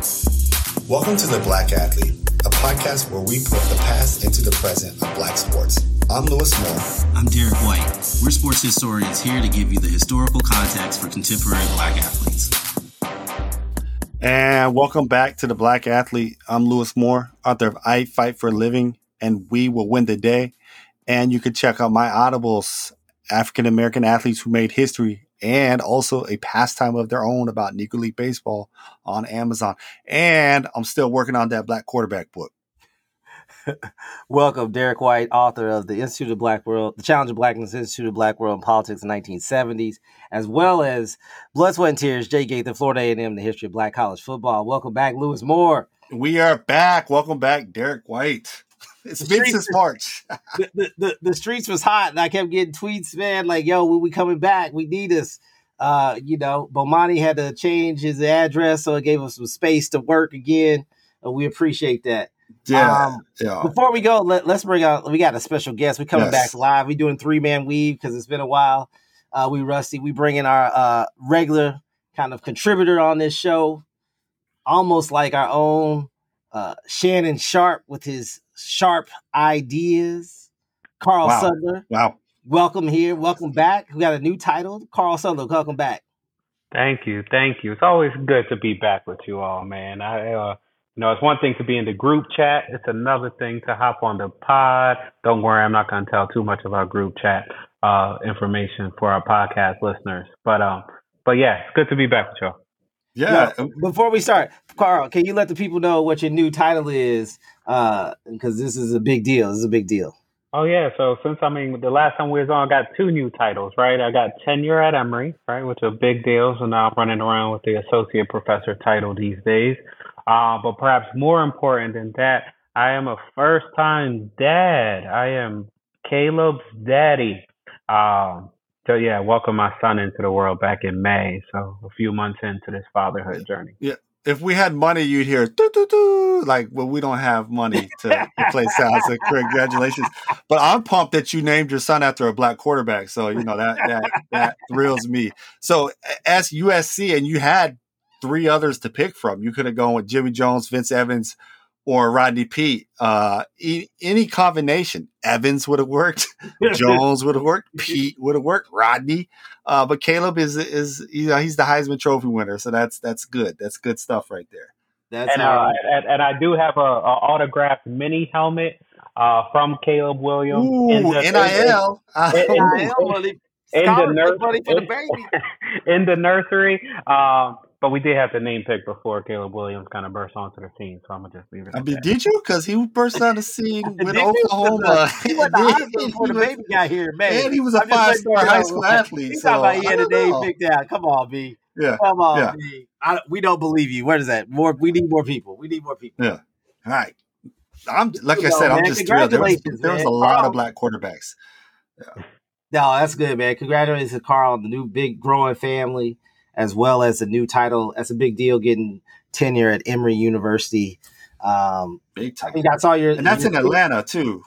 Welcome to The Black Athlete, a podcast where we put the past into the present of black sports. I'm Louis Moore. I'm Derrick White. We're sports historians here to give you the historical context for contemporary black athletes. And welcome back to The Black Athlete. I'm Louis Moore, author of I Fight for a Living and We Will Win the Day. And you can check out my audibles, African American athletes who made history and also a pastime of their own about Negro League Baseball on Amazon. And I'm still working on that black quarterback book. Welcome, Derrick White, author of the Institute of Black World, the Challenge of Blackness Institute of Black World and Politics in the 1970s, as well as Blood, Sweat, and Tears, Jake Gaither, Florida A&M, the history of black college football. Welcome back, Louis Moore. We are back. Welcome back, Derrick White. It's been since March. the, the, the, the, streets was hot, and I kept getting tweets, man, like, yo, when we coming back? We need us. Uh, you know, Bomani had to change his address, so it gave us some space to work again. And we appreciate that. Yeah, um, yeah. Before we go, let, us bring out. We got a special guest. We coming yes. back live. We doing three man weave because it's been a while. Uh, we rusty. We bring in our uh, regular kind of contributor on this show, almost like our own uh, Shannon Sharpe with his sharp ideas. Carl wow. Suddler. Wow. Welcome here. Welcome back. We got a new title. Carl Suddler, welcome back. Thank you. Thank you. It's always good to be back with you all, man. I uh you know, it's one thing to be in the group chat. It's another thing to hop on the pod. Don't worry, I'm not going to tell too much of our group chat uh, information for our podcast listeners. But um, but yeah, it's good to be back with y'all. Yeah. Now, before we start, Carl, can you let the people know what your new title is? Because uh, this is a big deal. This is a big deal. Oh yeah. So since I mean the last time we was on, I got two new titles, right? I got tenure at Emory, right, which is a big deal. So now I'm running around with the associate professor title these days. Uh, but perhaps more important than that, I am a first time dad. I am Caleb's daddy. Um, so yeah, welcome my son into the world back in May. So a few months into this fatherhood journey. Yeah. If we had money, you'd hear doo doo doo. Like, well, we don't have money to, to play sounds. So congratulations. But I'm pumped that you named your son after a black quarterback. So you know that that that thrills me. So as USC, and you had three others to pick from. You could have gone with Jimmy Jones, Vince Evans, or Rodney Peete. Uh, e- any combination. Evans would have worked. Jones would have worked. Peete would have worked. Rodney. Uh, but Caleb is is you know he's the Heisman Trophy winner, so that's that's good. That's good stuff right there. That's and, uh, and, and I do have a, a autographed mini helmet uh, from Caleb Williams. Ooh, in the, NIL. In, in, in, the nursery. in the nursery. Um, but we did have the name pick before Caleb Williams kind of burst onto the scene, so I'm gonna just leave it. I mean, that. did you? Because he burst on the scene with Oklahoma. he went to before the baby got here, man. And he was a five star high school athlete. He's so, talking about he had a name picked out. Come on, B. Yeah. Come on, yeah. B. I, we don't believe you. Where is that? More. We need more people. We need more people. Yeah. All right. I'm like I said, man. I'm just thrilled. There was, there was a lot of black quarterbacks. Yeah. No, that's good, man. Congratulations to Carl, the new big growing family as well as a new title. That's a big deal getting tenure at Emory University. Um, big time. I think that's all your, and that's your, in Atlanta too,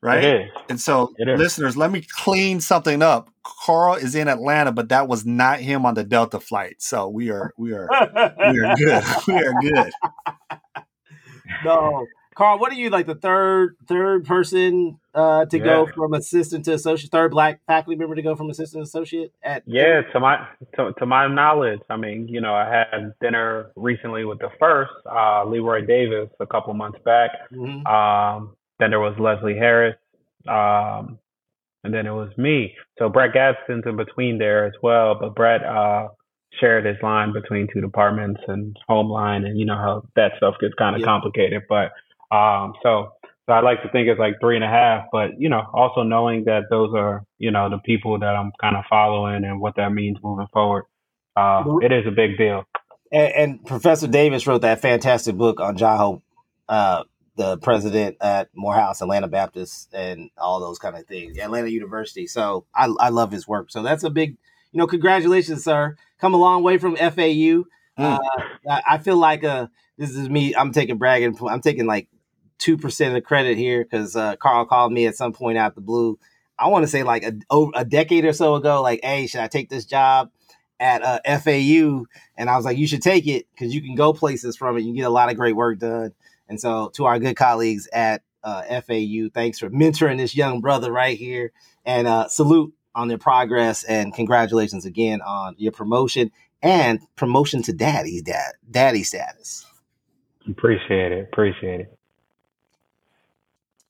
right? And so, listeners, let me clean something up. Carl is in Atlanta, but that was not him on the Delta flight. So we are, we are, we are good. We are good. No, Carl, what are you like the third third person uh, to yeah. go from assistant to associate, third black faculty member to go from assistant to associate at? Yeah, to my to, to my knowledge, I mean, you know, I had dinner recently with the first uh, Leroy Davis a couple months back. Mm-hmm. Um, then there was Leslie Harris, um, and then it was me. So Brett Gadsden's in between there as well, but Brett uh, shared his line between two departments and home line, and you know how that stuff gets kind of yeah. complicated, but um, so, so I like to think it's like three and a half, but you know, also knowing that those are, you know, the people that I'm kind of following and what that means moving forward. Uh, it is a big deal. And, and, Professor Davis wrote that fantastic book on John Hope, uh, the president at Morehouse, Atlanta Baptist, and all those kind of things, Atlanta University. So I, I love his work. So that's a big, you know, congratulations, sir. Come a long way from FAU. Mm. Uh, I feel like uh, this is me. I'm taking bragging. I'm taking like two percent of the credit here because uh, Carl called me at some point out the blue. I want to say like a, a decade or so ago, like, hey, should I take this job? at uh, FAU, and I was like, you should take it because you can go places from it. You get a lot of great work done. And so, to our good colleagues at uh, FAU, thanks for mentoring this young brother right here, and uh, salute on their progress and congratulations again on your promotion and promotion to daddy's dad daddy status. Appreciate it. Appreciate it.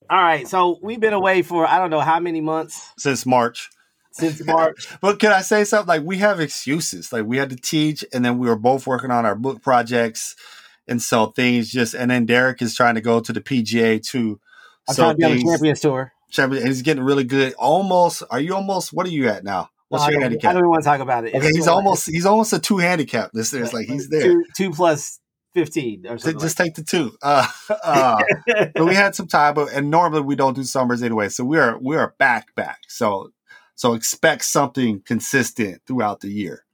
All right, so we've been away for I don't know how many months since March. Since March. but can I say something? Like we have excuses. Like we had to teach, and then we were both working on our book projects, and so things just. And then Derrick is trying to go to the PGA too. I'm so trying to be things, on the Champions Tour. Champion, and he's getting really good. Almost. Are you almost? What are you at now? What's no, your I handicap? I don't even want to talk about it. Okay, he's almost. He's almost a two handicap. This is like he's there. Two, two plus 15 or something. Just like take the two. Uh, uh, but we had some time, but and normally we don't do summers anyway. So we are we are back back. So so expect something consistent throughout the year.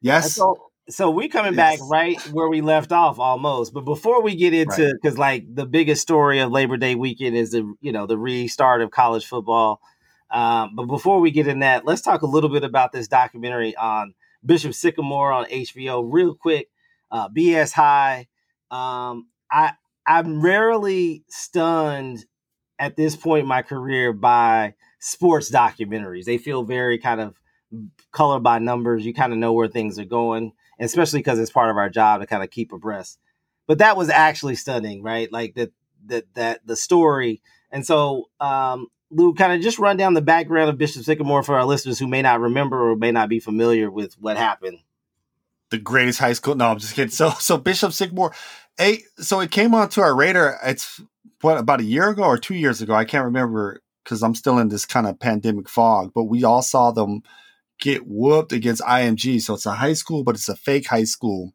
Yes. So, so we're coming yes. back right where we left off almost. But before we get into because right. like the biggest story of Labor Day weekend is the you know the restart of college football. Um, but before we get in that, let's talk a little bit about this documentary on Bishop Sycamore on HBO, real quick. Uh, BS High um, I I'm rarely stunned at this point in my career by sports documentaries. They feel very kind of color by numbers. You kind of know where things are going, especially because it's part of our job to kind of keep abreast. But that was actually stunning, right? Like that that that the story. And so, um, Lou, kind of just run down the background of Bishop Sycamore for our listeners who may not remember or may not be familiar with what happened. The greatest high school. No, I'm just kidding. So, so Bishop Sycamore Hey, so it came onto our radar. It's what about a year ago or two years ago? I can't remember because I'm still in this kind of pandemic fog. But we all saw them get whooped against IMG. So it's a high school, but it's a fake high school.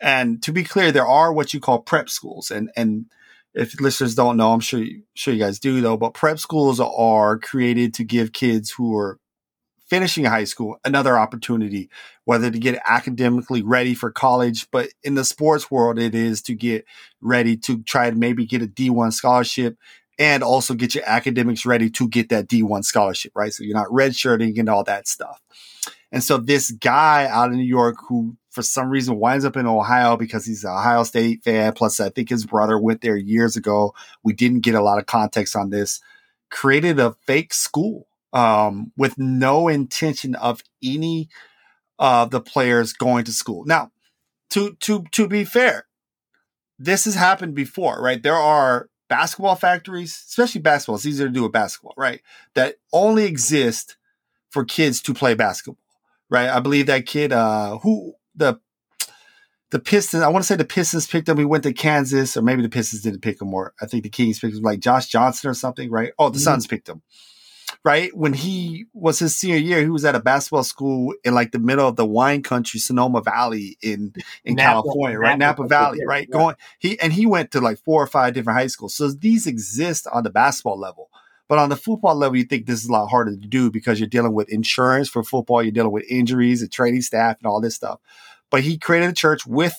And to be clear, there are what you call prep schools, and and if listeners don't know, I'm sure you, sure you guys do though. But prep schools are created to give kids who are finishing high school, another opportunity, whether to get academically ready for college, but in the sports world, it is to get ready to try to maybe get a D1 scholarship and also get your academics ready to get that D1 scholarship, right? So you're not redshirting and all that stuff. And so this guy out in New York who for some reason winds up in Ohio because he's an Ohio State fan. Plus, I think his brother went there years ago. We didn't get a lot of context on this. Created a fake school um, with no intention of any of the players going to school. Now, to to to be fair, this has happened before, right? There are basketball factories, especially basketball. It's easier to do with basketball, right? That only exist for kids to play basketball, right? I believe that kid, uh, who the the Pistons, I want to say the Pistons picked him. He went to Kansas, or maybe the Pistons didn't pick him, or I think the Kings picked him, like Josh Johnson or something, right? Oh, the mm-hmm. Suns picked him right? When he was his senior year, he was at a basketball school in like the middle of the wine country, Sonoma Valley in in Napa, California, right? Napa, Napa Valley, right? Yeah. Going he and he went to like four or five different high schools. So these exist on the basketball level. But on the football level, you think this is a lot harder to do because you're dealing with insurance for football, you're dealing with injuries and training staff and all this stuff. But he created a church with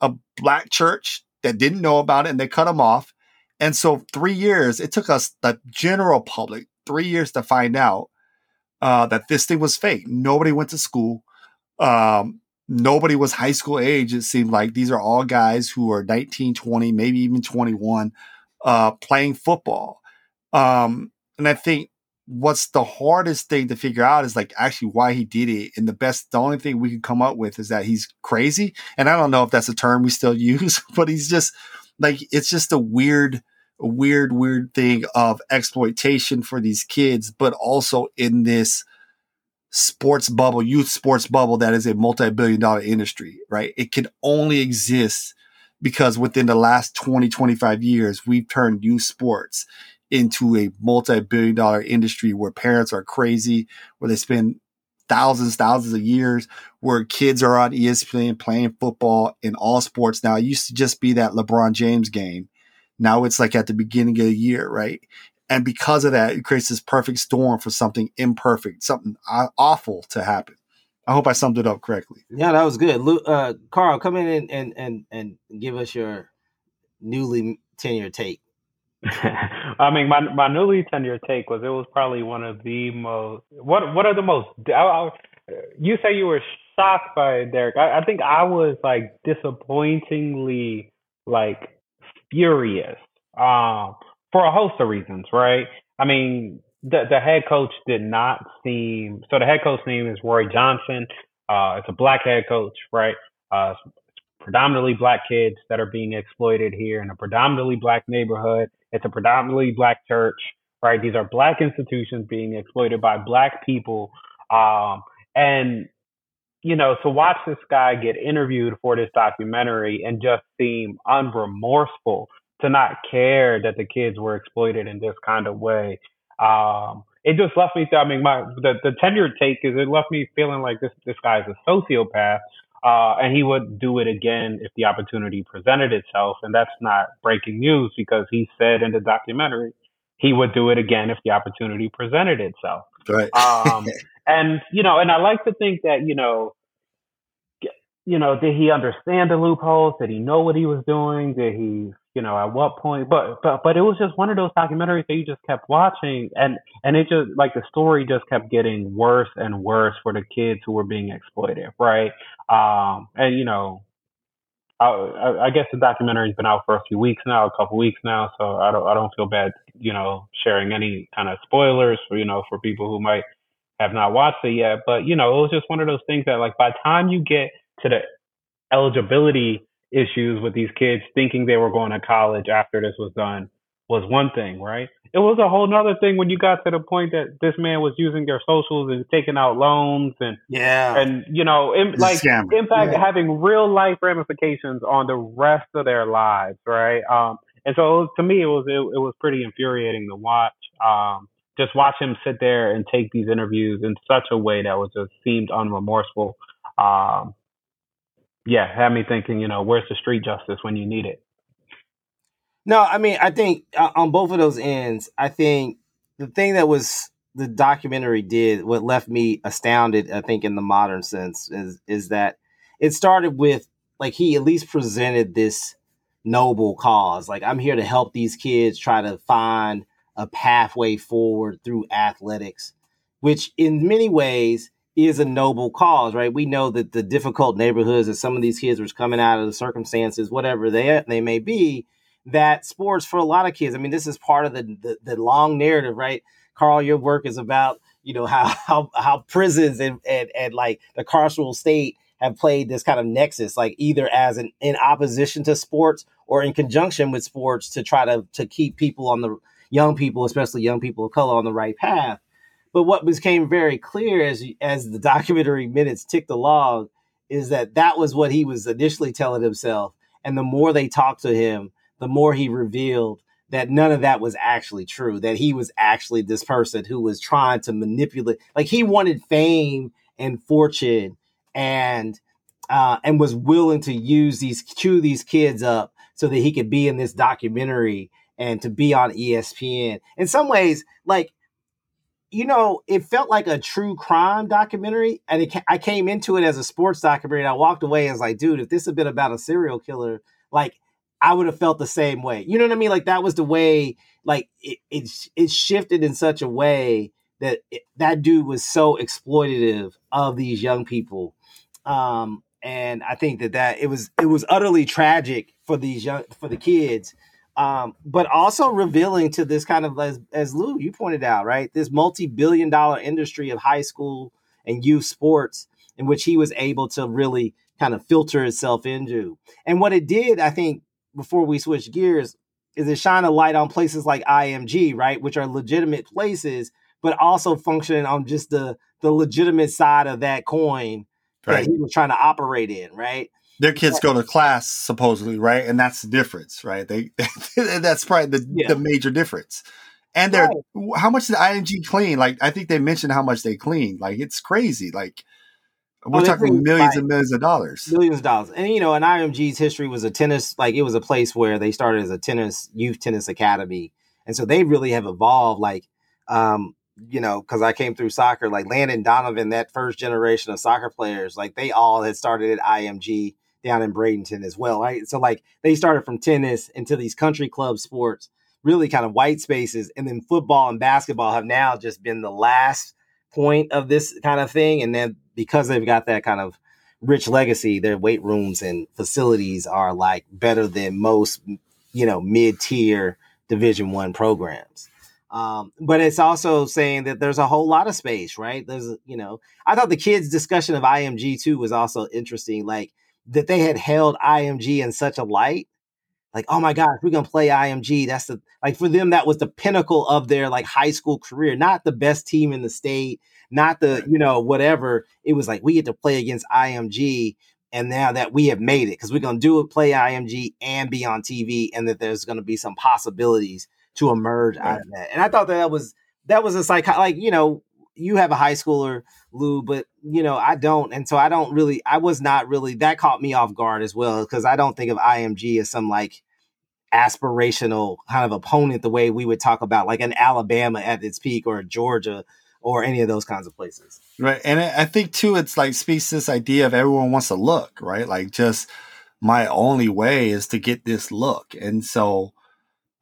a black church that didn't know about it and they cut him off. And so three years, it took us, the general public, three years to find out uh, that this thing was fake. Nobody went to school. Um, nobody was high school age. It seemed like these are all guys who are 19, 20, maybe even 21, uh, playing football. Um, and I think what's the hardest thing to figure out is like actually why he did it. And the best, the only thing we can come up with is that he's crazy. And I don't know if that's a term we still use, but he's just like, it's just a weird, weird, weird thing of exploitation for these kids, but also in this sports bubble, youth sports bubble that is a multi billion dollar industry, right? It can only exist because within the last 20, 25 years, we've turned youth sports into a multi billion dollar industry where parents are crazy, where they spend thousands, thousands of years, where kids are on ESPN playing football in all sports. Now, it used to just be that LeBron James game now it's like at the beginning of the year, right? And because of that, it creates this perfect storm for something imperfect, something awful to happen. I hope I summed it up correctly. Yeah, that was good. Uh, Carl, come in and, and, and, and give us your newly tenured take. I mean, my my newly tenured take was it was probably one of the most. What what are the most? I, I, you say you were shocked by it, Derrick. I, I think I was like disappointingly like furious um, for a host of reasons, right? I mean, the the head coach did not seem so. The head coach name is Roy Johnson. Uh, it's a black head coach, right? Uh, predominantly black kids that are being exploited here in a predominantly black neighborhood. It's a predominantly black church, right? These are black institutions being exploited by black people. Um, and you know, to watch this guy get interviewed for this documentary and just seem unremorseful to not care that the kids were exploited in this kind of way. Um, it just left me. I mean, my the, the tenured take is it left me feeling like this this guy's a sociopath, uh, and he would do it again if the opportunity presented itself. And that's not breaking news because he said in the documentary he would do it again if the opportunity presented itself. Right. um, and you know, and I like to think that you know, you know, did he understand the loopholes? Did he know what he was doing? Did he, you know, at what point? But but but it was just one of those documentaries that you just kept watching, and and it just like the story just kept getting worse and worse for the kids who were being exploited, right? Um, and you know, I, I guess the documentary's been out for a few weeks now, a couple weeks now, so I don't I don't feel bad, you know, sharing any kind of spoilers for you know for people who might have not watched it yet. But you know, it was just one of those things that like by the time you get to the eligibility issues with these kids thinking they were going to college after this was done was one thing, right? It was a whole nother thing when you got to the point that this man was using their socials and taking out loans and yeah, and you know, in, like in fact yeah. having real life ramifications on the rest of their lives, right? Um, and so was, to me, it was it, it was pretty infuriating to watch. Um, just watch him sit there and take these interviews in such a way that was just seemed unremorseful. Um, yeah, had me thinking, you know, where's the street justice when you need it? No, I mean, I think uh, on both of those ends, I think the thing that was the documentary did, what left me astounded, I think, in the modern sense, is is that it started with like he at least presented this noble cause. Like I'm here to help these kids try to find a pathway forward through athletics, which in many ways is a noble cause, right? We know that the difficult neighborhoods that some of these kids were coming out of the circumstances, whatever they they may be, that sports for a lot of kids. I mean, this is part of the, the, the long narrative, right? Carl, your work is about you know how how, how prisons and, and and like the carceral state have played this kind of nexus, like either as an in opposition to sports or in conjunction with sports to try to to keep people on the young people, especially young people of color, on the right path. But what became very clear as as the documentary minutes ticked along is that that was what he was initially telling himself, and the more they talked to him, the more he revealed that none of that was actually true, that he was actually this person who was trying to manipulate, like he wanted fame and fortune and uh, and was willing to use these chew these kids up so that he could be in this documentary and to be on ESPN. In some ways, like you know, it felt like a true crime documentary, and it, I came into it as a sports documentary. And I walked away as like, dude, if this had been about a serial killer, like I would have felt the same way. You know what I mean? Like that was the way. Like it it, it shifted in such a way that it, that dude was so exploitative of these young people. Um, and I think that that it was it was utterly tragic for these young for the kids. Um, but also revealing to this kind of as, as Lou you pointed out, right? This multi-billion dollar industry of high school and youth sports in which he was able to really kind of filter itself into. And what it did, I think, before we switch gears is it shine a light on places like IMG, right, which are legitimate places, but also functioning on just the the legitimate side of that coin right. that he was trying to operate in, right? Their kids go to class supposedly, right, and that's the difference, right? They that's probably the yeah. the major difference. And they're right. how much did IMG clean? Like I think they mentioned how much they clean. Like it's crazy. Like we're talking millions and millions of dollars. Millions of dollars. And you know, and IMG's history was a tennis like it was a place where they started as a tennis youth tennis academy. And so they really have evolved like um, you know, because I came through soccer, like Landon Donovan, that first generation of soccer players, like they all had started at IMG down in Bradenton as well, right? So like they started from tennis into these country club sports, really kind of white spaces, and then football and basketball have now just been the last point of this kind of thing. And then because they've got that kind of rich legacy. Their weight rooms and facilities are like better than most, you know, mid tier Division One programs. Um, but it's also saying that there's a whole lot of space, right? There's, you know, I thought the kids' discussion of IMG too was also interesting. Like that they had held IMG in such a light. Like, oh my gosh, we're gonna play IMG. That's the like for them, that was the pinnacle of their like high school career, not the best team in the state, not the, you know, whatever. It was like we get to play against IMG. And now that we have made it, because we're gonna do it, play IMG and be on TV, and that there's gonna be some possibilities to emerge right. out of that. And I thought that, that was that was a psych like you know you have a high schooler Lou, but you know I don't, and so I don't really I was not really that caught me off guard as well because I don't think of IMG as some like aspirational kind of opponent the way we would talk about like an Alabama at its peak or Georgia or any of those kinds of places. Right. And I think too, it's like speaks this idea of everyone wants to look, right? Like just my only way is to get this look. And so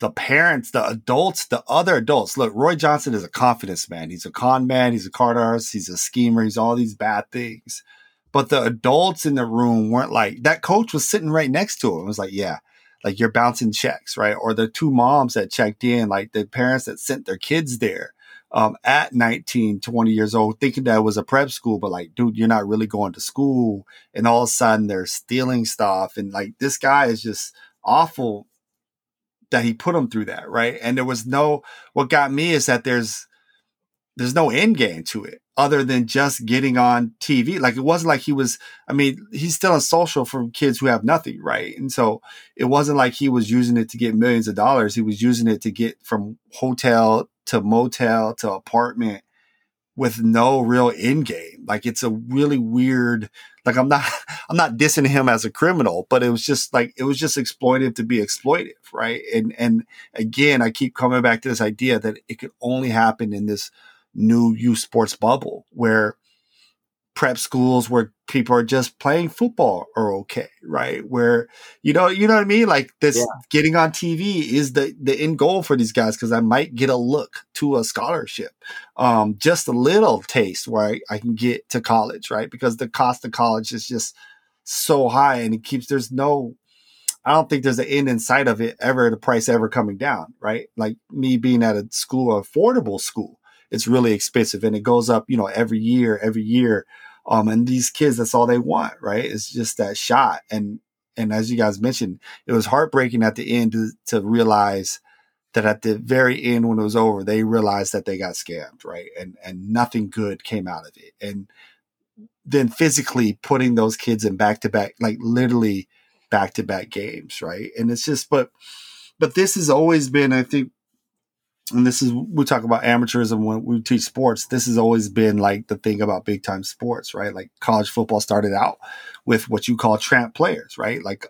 the parents, the adults, the other adults. Look, Roy Johnson is a confidence man. He's a con man. He's a card artist. He's a schemer. He's all these bad things. But the adults in the room weren't like that. Coach was sitting right next to him. It was like, yeah, like you're bouncing checks, right? Or the two moms that checked in, like the parents that sent their kids there um, at 19, 20 years old, thinking that was a prep school, but like, dude, you're not really going to school. And all of a sudden they're stealing stuff. And like, this guy is just awful that he put him through that, right? And there was no what got me is that there's there's no end game to it other than just getting on TV. Like it wasn't like he was I mean, he's still on social for kids who have nothing, right? And so it wasn't like he was using it to get millions of dollars. He was using it to get from hotel to motel to apartment with no real end game. Like it's a really weird like I'm not I'm not dissing him as a criminal, but it was just like it was just exploitive to be exploitive, right? And and again, I keep coming back to this idea that it could only happen in this new youth sports bubble where prep schools where people are just playing football are okay, right? Where you know, you know what I mean? Like this yeah. getting on TV is the the end goal for these guys because I might get a look to a scholarship, um, just a little taste where I, I can get to college, right? Because the cost of college is just so high, and it keeps there's no. I don't think there's an end in sight of it ever, the price ever coming down, right? Like me being at a school, affordable school, it's really expensive and it goes up, you know, every year, every year um, and these kids, that's all they want, right? It's just that shot. And and as you guys mentioned, it was heartbreaking at the end to, to realize that at the very end when it was over, they realized that they got scammed, right? And and nothing good came out of it. And then physically putting those kids in back to back, like literally back to back games, right? And it's just, but but this has always been, I think, and this is we talk about amateurism when we teach sports. This has always been like the thing about big time sports right? Like college football started out with what you call tramp players right? Like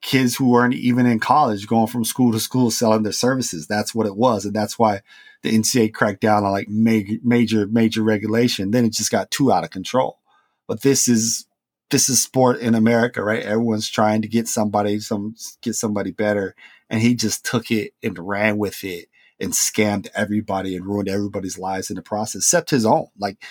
kids who weren't even in college going from school to school selling their services. That's what it was. And that's why the ncaa cracked down on like major major major regulation. Then it just got too out of control. But this is this is sport in america right? Everyone's trying to get somebody some get somebody better. And he just took it and ran with it and scammed everybody and ruined everybody's lives in the process, except his own. Like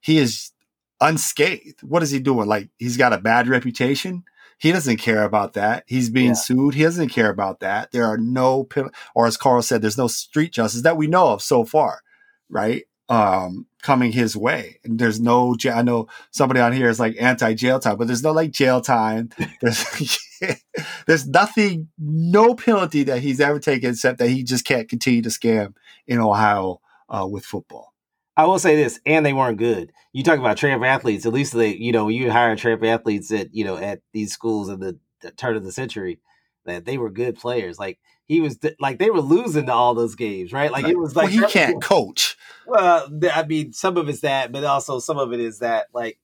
he is unscathed. What is he doing? Like he's got a bad reputation. He doesn't care about that. He's being yeah. sued. He doesn't care about that. There are no, or as Carl said, there's no street justice that we know of so far, right? um, coming his way. And there's no, I know somebody on here is like anti jail time, but there's no like jail time. There's, there's nothing, no penalty that he's ever taken except that he just can't continue to scam in Ohio uh, with football. I will say this, and they weren't good. You talk about tramp athletes. At least they, you know, you hire tramp athletes at, you know, at these schools in the, the turn of the century, that they were good players. Like he was, like they were losing to all those games, right? Like it was like well, he can't coach. Well, I mean, some of it's that, but also some of it is that like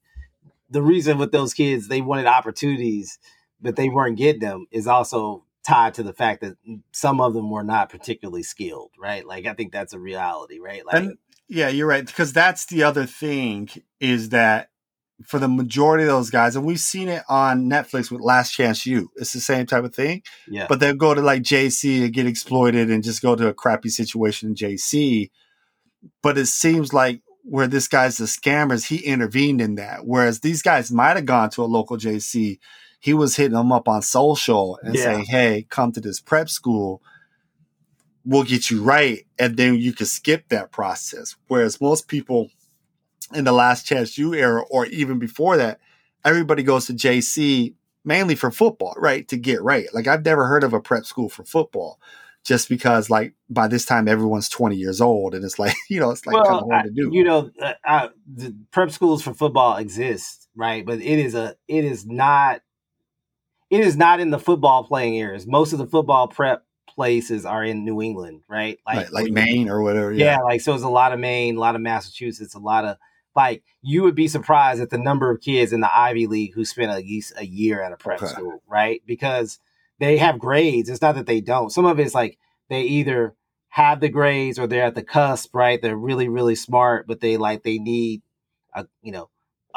the reason with those kids they wanted opportunities, but they weren't getting them is also tied to the fact that some of them were not particularly skilled, right? Like I think that's a reality, right? Like and, yeah, you're right because that's the other thing is that for the majority of those guys, and we've seen it on Netflix with Last Chance You. It's the same type of thing. Yeah. But they'll go to like JC and get exploited and just go to a crappy situation in JC but it seems like where this guy's the scammers, he intervened in that. Whereas these guys might have gone to a local JC, he was hitting them up on social and yeah. saying, "Hey, come to this prep school." We'll get you right, and then you can skip that process. Whereas most people in the last chance U era, or even before that, everybody goes to JC mainly for football, right? To get right. Like I've never heard of a prep school for football just because like by this time everyone's 20 years old and it's like you know it's like well, kind of hard to do you know uh, uh, the prep schools for football exist right but it is a it is not it is not in the football playing areas most of the football prep places are in new england right like like, like maine or whatever yeah. yeah like so it's a lot of maine a lot of massachusetts a lot of like you would be surprised at the number of kids in the ivy league who spent at least a year at a prep okay. school right because they have grades. It's not that they don't. Some of it's like they either have the grades or they're at the cusp, right? They're really, really smart, but they like they need a you know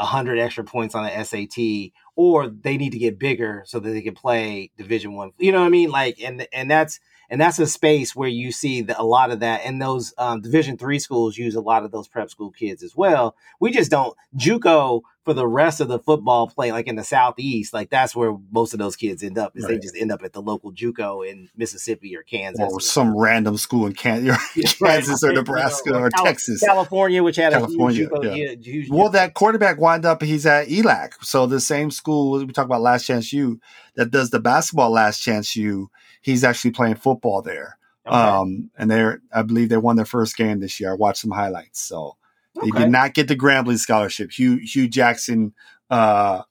a hundred extra points on the SAT, or they need to get bigger so that they can play Division One. You know what I mean? Like, and and that's and that's a space where you see the, a lot of that and those um, division three schools use a lot of those prep school kids as well. We just don't juco for the rest of the football play like in the southeast like that's where most of those kids end up is right. they just end up at the local juco in mississippi or kansas or, or some random school in Can- kansas or nebraska or texas. California which had california, a huge, juco, yeah. huge well that quarterback wind up he's at elac. So the same school we talk about last chance u that does the basketball last chance u he's actually playing football there. Okay. Um, and they're, I believe they won their first game this year. I watched some highlights. So okay. they did not get the Grambling scholarship. Hue, Hue Jackson, uh,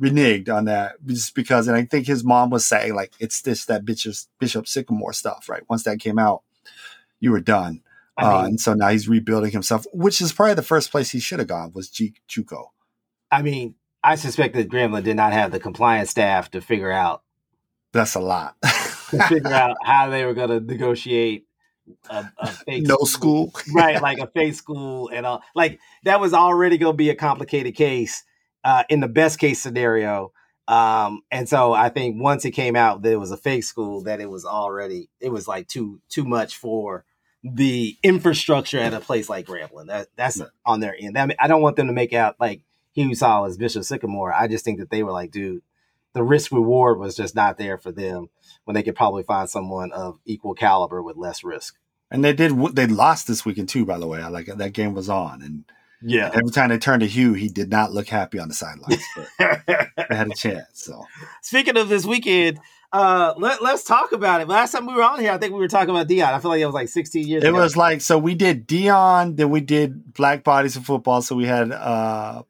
reneged on that just because, and I think his mom was saying like, it's this, that Bishop, Bishop Sycamore stuff, right? Once that came out, you were done. I mean, uh, and so now he's rebuilding himself, which is probably the first place he should have gone was G- JUCO. I mean, I suspect that Grambling did not have the compliance staff to figure out. That's a lot. to figure out how they were going to negotiate a, a fake no school. school. right? Like a fake school and all. Like that was already going to be a complicated case uh, in the best case scenario. Um, and so I think once it came out that it was a fake school, that it was already it was like too too much for the infrastructure at a place like Grambling. That that's yeah. on their end. I, mean, I don't want them to make out like saw as Bishop Sycamore. I just think that they were like, dude, the risk reward was just not there for them when they could probably find someone of equal caliber with less risk. And they did. They lost this weekend too. By the way, I like that game was on, and yeah, every time they turned to Hue, he did not look happy on the sidelines. But they had a chance. So speaking of this weekend, uh, let, us talk about it. Last time we were on here, I think we were talking about Deion. I feel like it was like 16 years it ago. was like, so we did Deion, then we did Black Bodies of Football. So we had uh,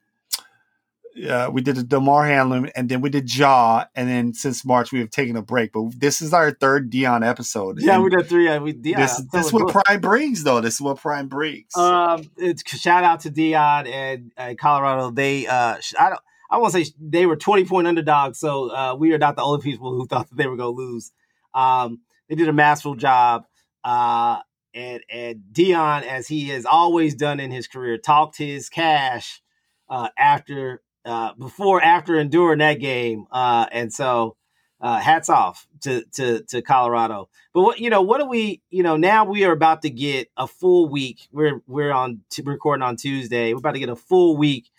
uh, we did the Damar Hamlin, and then we did Jaw, and then since March we have taken a break. But this is our third Deion episode. Yeah, we did three. Yeah, we Deion. This, this is what Prime brings, though. This is what Prime brings. Um, it's shout out to Deion and uh, Colorado. They, uh, I don't, I won't say they were twenty point underdogs, so uh, we are not the only people who thought that they were going to lose. Um, they did a masterful job. Uh, and and Deion, as he has always done in his career, talked his cash uh, after uh, before, after, and during that game. Uh, and so, uh, hats off to, to to Colorado. But what you know, what do we? You know, now we are about to get a full week. We're we're on t- recording on Tuesday. We're about to get a full week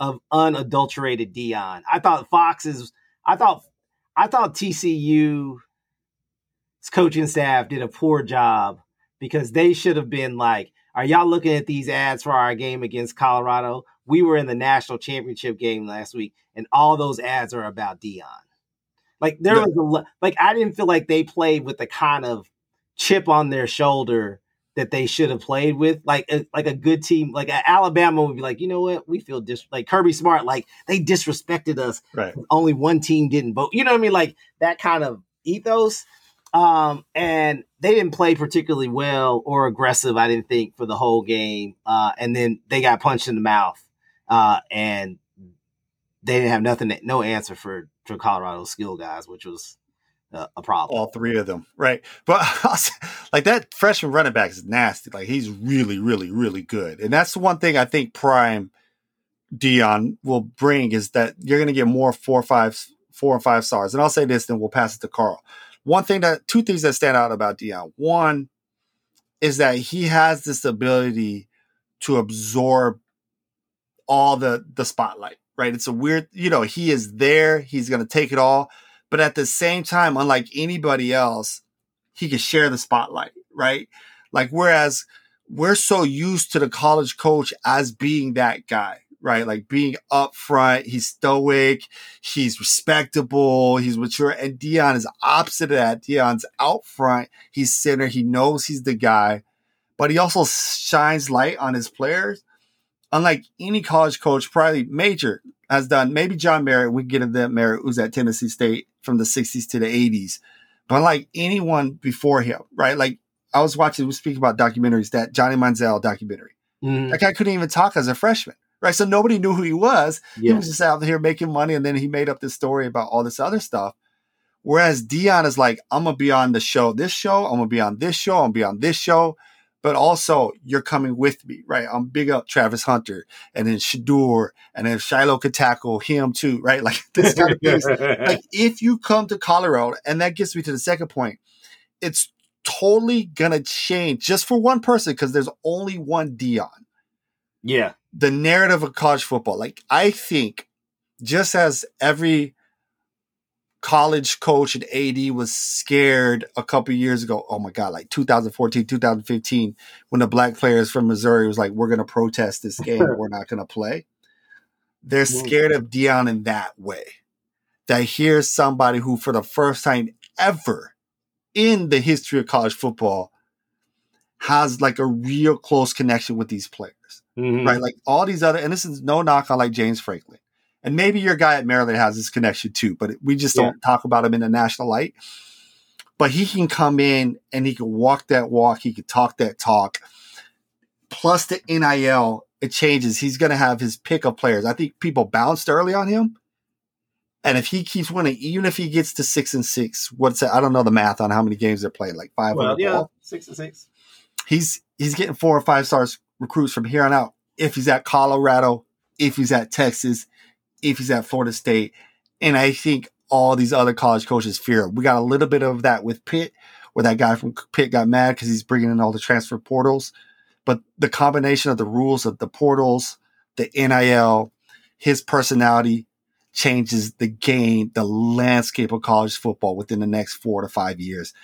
of unadulterated Deion. I thought Fox's. I thought I thought TCU's coaching staff did a poor job because they should have been like, "Are y'all looking at these ads for our game against Colorado? We were in the national championship game last week, and all those ads are about Deion. Like there was a like I didn't feel like they played with the kind of chip on their shoulder that they should have played with. Like a, like a good team, like Alabama would be like, you know what, we feel dis like Kirby Smart, like they disrespected us. Right. Only one team didn't vote. You know what I mean? Like that kind of ethos. Um, and they didn't play particularly well or aggressive, I didn't think, for the whole game. Uh, and then they got punched in the mouth uh, and they didn't have nothing, no answer for for Colorado's skill guys, which was uh, a problem. All three of them, right? But like that freshman running back is nasty. Like he's really, really, really good, and that's the one thing I think Prime Deion will bring is that you're going to get more four, five, four and five stars. And I'll say this, then we'll pass it to Carl. One thing that two things that stand out about Deion. One is that he has this ability to absorb all the the spotlight, right? It's a weird, you know, he is there, he's going to take it all, but at the same time, unlike anybody else, he can share the spotlight, right? Like whereas we're so used to the college coach as being that guy, right? Like being upfront, he's stoic, he's respectable, he's mature. And Deion is opposite of that. Deion's out front, he's center, he knows he's the guy, but he also shines light on his players. Unlike any college coach, probably major has done. Maybe John Merritt, we get into Merritt who's at Tennessee State from the 60s to the 80s. But like anyone before him, right? Like I was watching, we speak about documentaries, that Johnny Manziel documentary. Mm. That guy couldn't even talk as a freshman, right? So nobody knew who he was. Yeah. He was just out here making money, and then he made up this story about all this other stuff. Whereas Deion is like, I'm gonna be on the show, this show, I'm gonna be on this show, I'm gonna be on this show, but also you're coming with me, right? I'm big up Travis Hunter and then Shedeur, and then Shiloh could tackle him too, right? Like this kind of things. like if you come to Colorado, and that gets me to the second point, it's totally gonna change just for one person because there's only one Deion. Yeah. The narrative of college football. Like I think just as every college coach and AD was scared a couple years ago. Oh my God, like 2014, 2015, when the black players from Missouri was like, we're going to protest this game. we're not going to play. They're scared of Deion in that way. That here's somebody who, for the first time ever, in the history of college football has like a real close connection with these players, mm-hmm. right? Like all these other, and this is no knock on like James Franklin, and maybe your guy at Maryland has this connection too, but we just yeah. don't talk about him in the national light. But he can come in and he can walk that walk, he can talk that talk. Plus the NIL, it changes. He's going to have his pick of players. I think people bounced early on him and if he keeps winning, even if he gets to six and six, what's that? I don't know the math on how many games they're playing, like five. Well, yeah, ball. six and six. He's he's getting four or five stars recruits from here on out. If he's at Colorado, if he's at Texas, if he's at Florida State, and I think all these other college coaches fear. We got a little bit of that with Pitt, where that guy from Pitt got mad because he's bringing in all the transfer portals. But the combination of the rules of the portals, the NIL, his personality, changes the game, the landscape of college football within the next four to five years.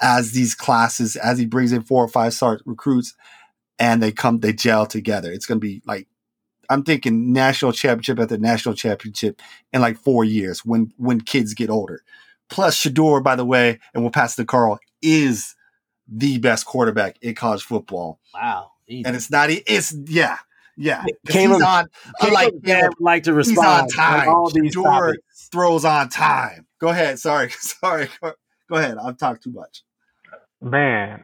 As these classes, as he brings in four or five star recruits and they come, they gel together. It's going to be like, I'm thinking national championship at the national championship in like four years when, when kids get older. Plus Shedeur, by the way, and we'll pass to Carl, is the best quarterback in college football. Wow. Easy. And it's not, it's, yeah, yeah, Caleb, he's on. Caleb like, would like to respond. He's on time. all these throws on time. Go ahead. Sorry, sorry. Go ahead. I've talked too much. Man,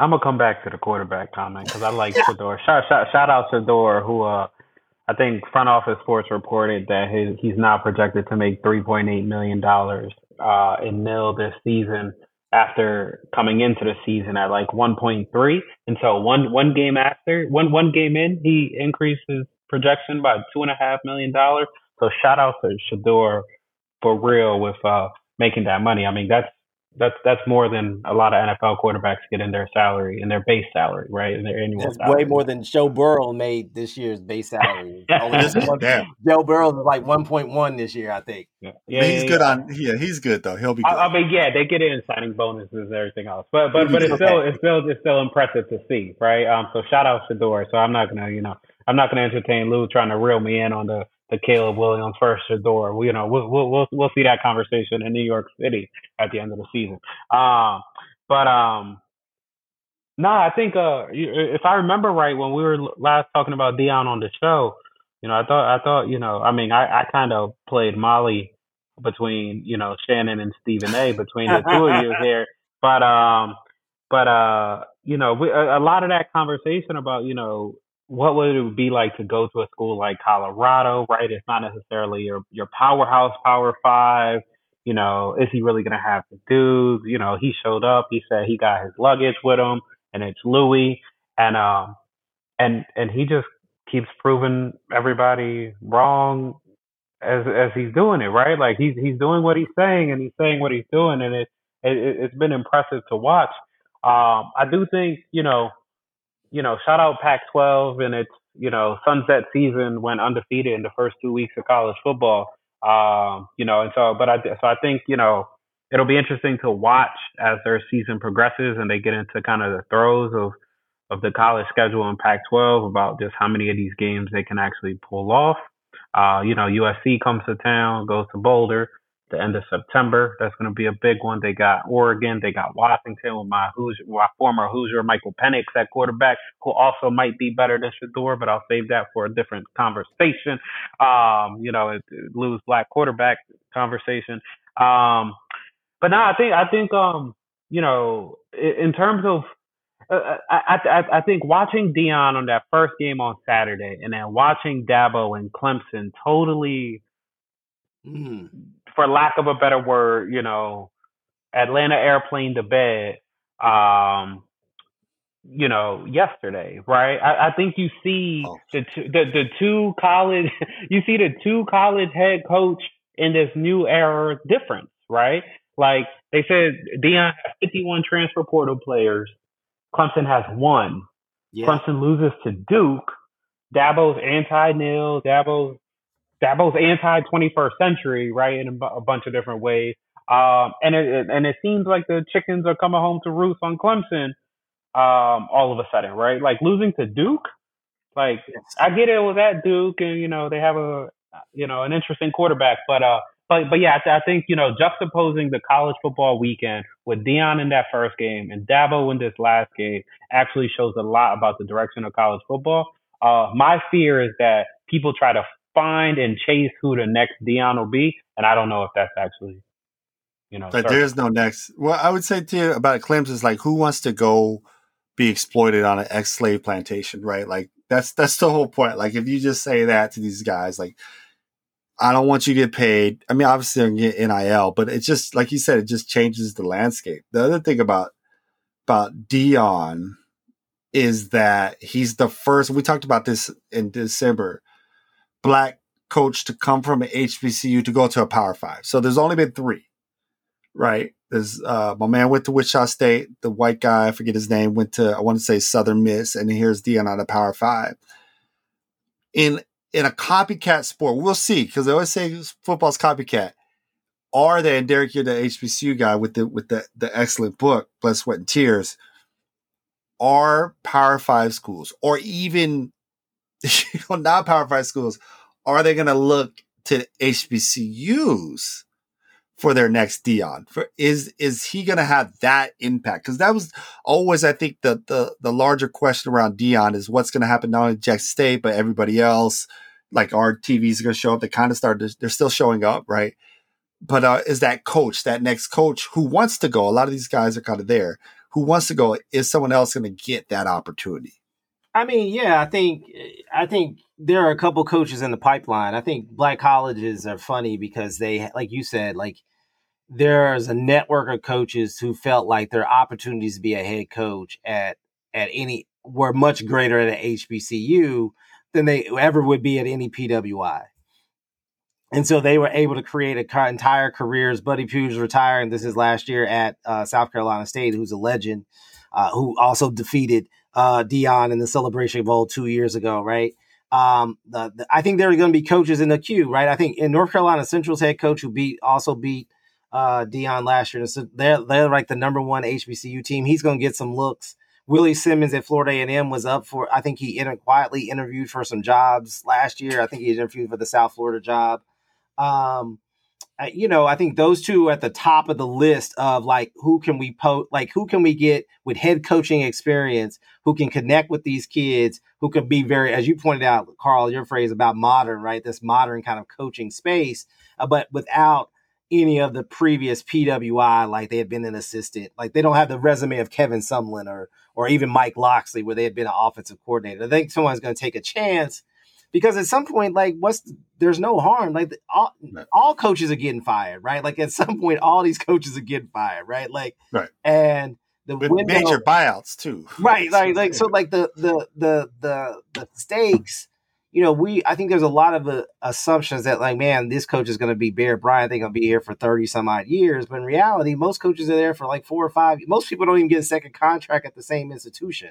I'm gonna come back to the quarterback comment because I like Shedeur. Shout, shout, shout out Shedeur, who uh, I think front office sports reported that his, he's now projected to make 3.8 million dollars uh, in nil this season after coming into the season at like 1.3. And so one one game after, one one game in, he increased his projection by two and a half million dollars. So shout out to Shedeur for real with uh making that money. I mean that's that's that's more than a lot of NFL quarterbacks get in their salary, in their base salary, right? In their annual that's salary. way more than Joe Burrow made this year's base salary. Joe Burrow is like one point one this year, I think. Yeah, yeah he's yeah, good yeah. on. Yeah, he's good though. He'll be. Good. I, I, mean, yeah, they get in signing bonuses and everything else, but but but it's still it's still it's still impressive to see, right? Um, so shout out Shedeur. So I'm not gonna you know I'm not gonna entertain Lou trying to reel me in on the the Caleb Williams first door. We, you know, we'll, we'll we'll see that conversation in New York City at the end of the season. Um, but um, nah, I think uh, if I remember right, when we were last talking about Deion on the show, you know, I thought I thought you know, I mean, I I kind of played Molly between you know Shannon and Stephen A. between the two of you here, but um, but uh, you know, we, a, a lot of that conversation about you know what would it be like to go to a school like Colorado, right? It's not necessarily your your powerhouse power five. You know, is he really gonna have the dudes? You know, he showed up, he said he got his luggage with him and it's Louis and um and and he just keeps proving everybody wrong as as he's doing it, right? Like he's he's doing what he's saying and he's saying what he's doing and it, it it's been impressive to watch. Um I do think, you know, you know, shout out Pac-12 and its you know sunset season went undefeated in the first two weeks of college football. Um, you know, and so, but I so I think you know it'll be interesting to watch as their season progresses and they get into kind of the throes of of the college schedule in Pac-12 about just how many of these games they can actually pull off. Uh, you know, USC comes to town, goes to Boulder the end of September. That's going to be a big one. They got Oregon, they got Washington with my my former Hoosier Michael Penix at quarterback, who also might be better than Shedeur, but I'll save that for a different conversation. Um, you know, it, it lose black quarterback conversation. Um, but now I think I think um, you know, in, in terms of uh, I, I I think watching Deion on that first game on Saturday, and then watching Dabo and Clemson totally, mm. For lack of a better word, you know, Atlanta airplane to bed. Um, you know, yesterday, right? I, I think you see oh. the, two, the the two college, you see the two college head coach in this new era difference, right? Like they said, Deion has 51 transfer portal players Clemson has one. Yeah. Clemson loses to Duke. Dabo's anti-nil. Dabo's Dabo's anti 21st century, right? In a, a bunch of different ways. Um, and it, and it seems like the chickens are coming home to roost on Clemson. Um, all of a sudden, right? Like losing to Duke. Like I get it was at Duke, and you know they have a you know an interesting quarterback, but uh, but but yeah, I, think you know juxtaposing the college football weekend with Deion in that first game and Dabo in this last game actually shows a lot about the direction of college football. Uh, my fear is that people try to find and chase who the next Deion will be, and I don't know if that's actually, you know, but there's no next. Well, I would say to you about Clemson is like who wants to go be exploited on an ex-slave plantation, right? Like that's that's the whole point. Like if you just say that to these guys, like I don't want you to get paid. I mean, obviously, I'm get NIL, but it's just like you said, it just changes the landscape. The other thing about about Deion is that he's the first. We talked about this in December. Black coach to come from an HBCU to go to a Power Five. So there's only been three, right? There's uh, my man went to Wichita State. The white guy, I forget his name, went to I want to say Southern Miss, and here's Deion on a Power Five. In in a copycat sport, we'll see because they always say football's copycat. Are they? And Derrick, you're the HBCU guy with the with the the excellent book, Blood, Sweat, and Tears. Are Power Five schools, or even know, not Power Five schools, are they going to look to HBCUs for their next Deion? For is is he going to have that impact? Because that was always, I think, the the the larger question around Deion is what's going to happen not only Jack State but everybody else. Like our TVs are going to show up. They kind of started. They're still showing up, right? But uh, is that coach, that next coach who wants to go? A lot of these guys are kind of there. Who wants to go? Is someone else going to get that opportunity? I mean, yeah, I think I think there are a couple coaches in the pipeline. I think black colleges are funny because they, like you said, like there's a network of coaches who felt like their opportunities to be a head coach at at any were much greater at an HBCU than they ever would be at any PWI. And so they were able to create a entire careers. Buddy Pough's retiring. This is last year at uh, South Carolina State, who's a legend, uh, who also defeated uh, Deion in the Celebration Bowl two years ago, right? Um, the, the, I think there are going to be coaches in the queue, right? I think in North Carolina Central's head coach who beat also beat uh, Deion last year. So they're they're like the number one HBCU team. He's going to get some looks. Willie Simmons at Florida A&M was up for. I think he inter- quietly interviewed for some jobs last year. I think he interviewed for the South Florida job. Um, you know, I think those two at the top of the list of like who can we post, like who can we get with head coaching experience, who can connect with these kids, who can be very, as you pointed out, Carl, your phrase about modern, right? This modern kind of coaching space, uh, but without any of the previous PWI, like they had been an assistant. Like they don't have the resume of Kevin Sumlin or or even Mike Locksley, where they had been an offensive coordinator. I think someone's going to take a chance because at some point, like what's there's no harm. Like all, all coaches are getting fired, right? Like at some point, all these coaches are getting fired, right? Like right. and the With window, major buyouts too, right? Like like so like the the the the the stakes you know, we I think there's a lot of uh, assumptions that like, man, this coach is going to be Bear Bryant. They're going to be here for thirty some odd years, but in reality, most coaches are there for like four or five. Most people don't even get a second contract at the same institution,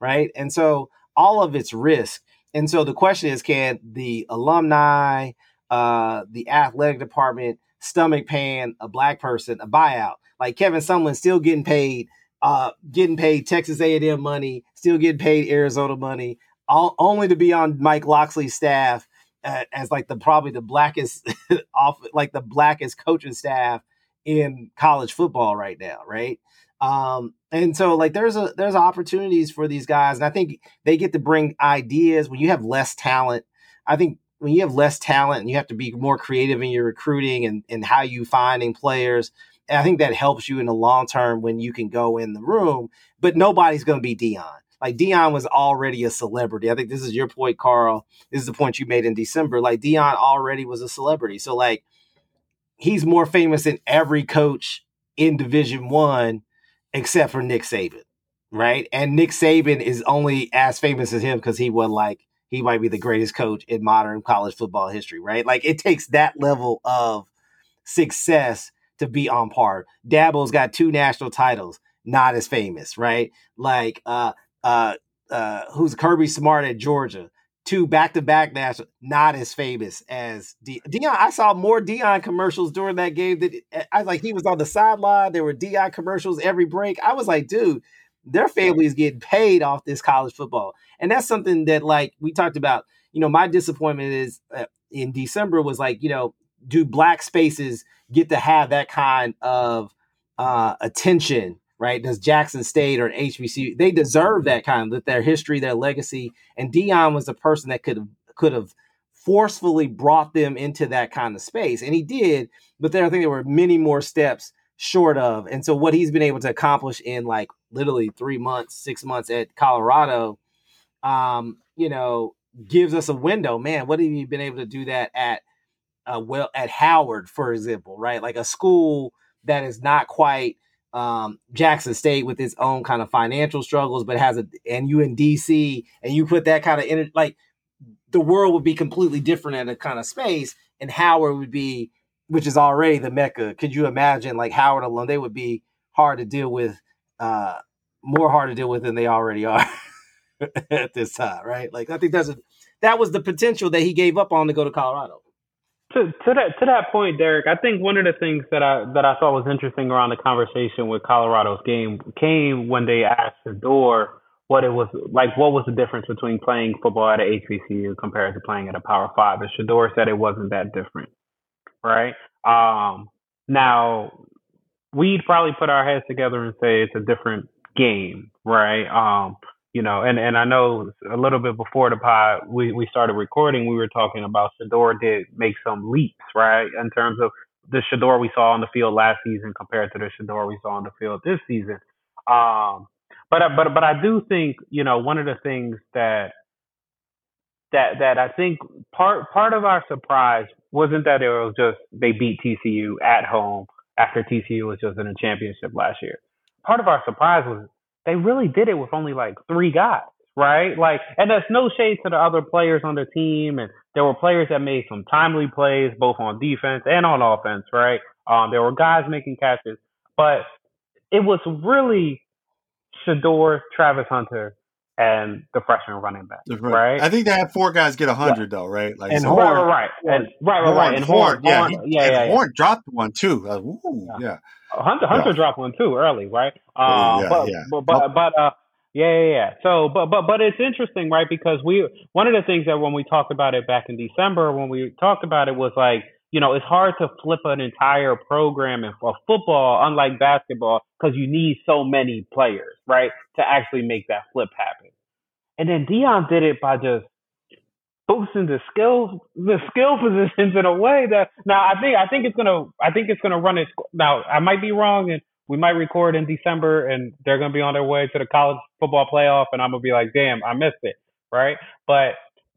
right? And so all of it's risk. And so the question is, can the alumni, uh, the athletic department stomach paying a black person a buyout? Like Kevin Sumlin still getting paid, uh, getting paid Texas A&M money, still getting paid Arizona money, all, only to be on Mike Locksley's staff uh, as like the probably the blackest off like the blackest coaching staff in college football right now, right? Um, and so like there's a there's opportunities for these guys, and I think they get to bring ideas when you have less talent. I think when you have less talent and you have to be more creative in your recruiting and, and how you finding players, and I think that helps you in the long term when you can go in the room. But nobody's going to be Deion Like Deion was already a celebrity. I think this is your point, Carl. This is the point you made in December. Like Deion already was a celebrity. So like he's more famous than every coach in Division One except for Nick Saban, right? And Nick Saban is only as famous as him because he was like he might be the greatest coach in modern college football history, right? Like it takes that level of success to be on par. Dabo's got two national titles, not as famous, right? Like uh uh uh who's Kirby Smart at Georgia, two back to back national, not as famous as Deion. I saw more Deion commercials during that game. That eh, I like, he was on the sideline. There were Deion commercials every break. I was like, dude, their family is getting paid off this college football, and that's something that like we talked about. You know, my disappointment is uh, in December was like, you know, do black spaces get to have that kind of uh, attention right? Does Jackson State or HBCU? They deserve that kind of their history, their legacy. And Deion was the person that could could have forcefully brought them into that kind of space, and he did. But there, I think there were many more steps short of. And so, what he's been able to accomplish in like literally three months, six months at Colorado, um, you know, gives us a window. Man, what have you been able to do that at? Uh, well, at Howard, for example, right? Like a school that is not quite um, Jackson State with its own kind of financial struggles, but has a and you in DC and you put that kind of in like the world would be completely different in a kind of space, and Howard would be, which is already the mecca. Could you imagine like Howard alone? They would be hard to deal with, uh, more hard to deal with than they already are at this time, right? Like I think that's a that was the potential that he gave up on to go to Colorado to to that to that point, Derrick, I think one of the things that I that I thought was interesting around the conversation with Colorado's game came when they asked Shedeur what it was like. What was the difference between playing football at a HBCU compared to playing at a Power Five? And Shedeur said it wasn't that different, right? Um, now we'd probably put our heads together and say it's a different game, right? Um, you know, and, and I know a little bit before the pod we, we started recording, we were talking about Shedeur did make some leaps, right? In terms of the Shedeur we saw on the field last season compared to the Shedeur we saw on the field this season. Um, but but but I do think you know one of the things that that that I think part part of our surprise wasn't that it was just they beat TCU at home after TCU was just in a championship last year. Part of our surprise was they really did it with only like three guys, right? Like, and that's no shade to the other players on the team, and there were players that made some timely plays both on defense and on offense, right? Um, there were guys making catches, but it was really Shedeur, Travis Hunter, and the freshman running back, right. right? I think they had four guys get a hundred though, right? Like and so Horn, right, right, right, and, right, right, right, and Horn, Horn yeah, he, yeah, yeah, yeah, Horn dropped one too. Uh, yeah. yeah. Hunter Hunter yeah. dropped one too early, right? Uh, yeah, but, yeah. but but but uh, yeah, yeah, yeah. So, but but but it's interesting, right? Because we one of the things that when we talked about it back in December, when we talked about it, was like you know it's hard to flip an entire program in for football, unlike basketball, because you need so many players, right, to actually make that flip happen. And then Deion did it by just boosting the skill the skill positions in a way that now I think I think it's gonna I think it's gonna run its now I might be wrong and we might record in December and they're gonna be on their way to the college football playoff and I'm gonna be like damn I missed it right but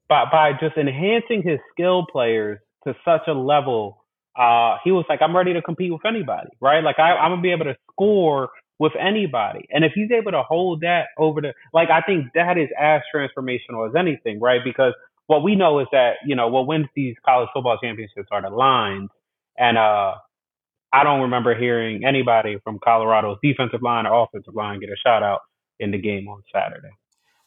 by by just enhancing his skill players to such a level uh he was like I'm ready to compete with anybody right like I, I'm gonna be able to score with anybody. And if he's able to hold that over the like I think that is as transformational as anything, right? Because what we know is that you know what wins these college football championships are the lines, and uh, I don't remember hearing anybody from Colorado's defensive line or offensive line get a shout out in the game on Saturday.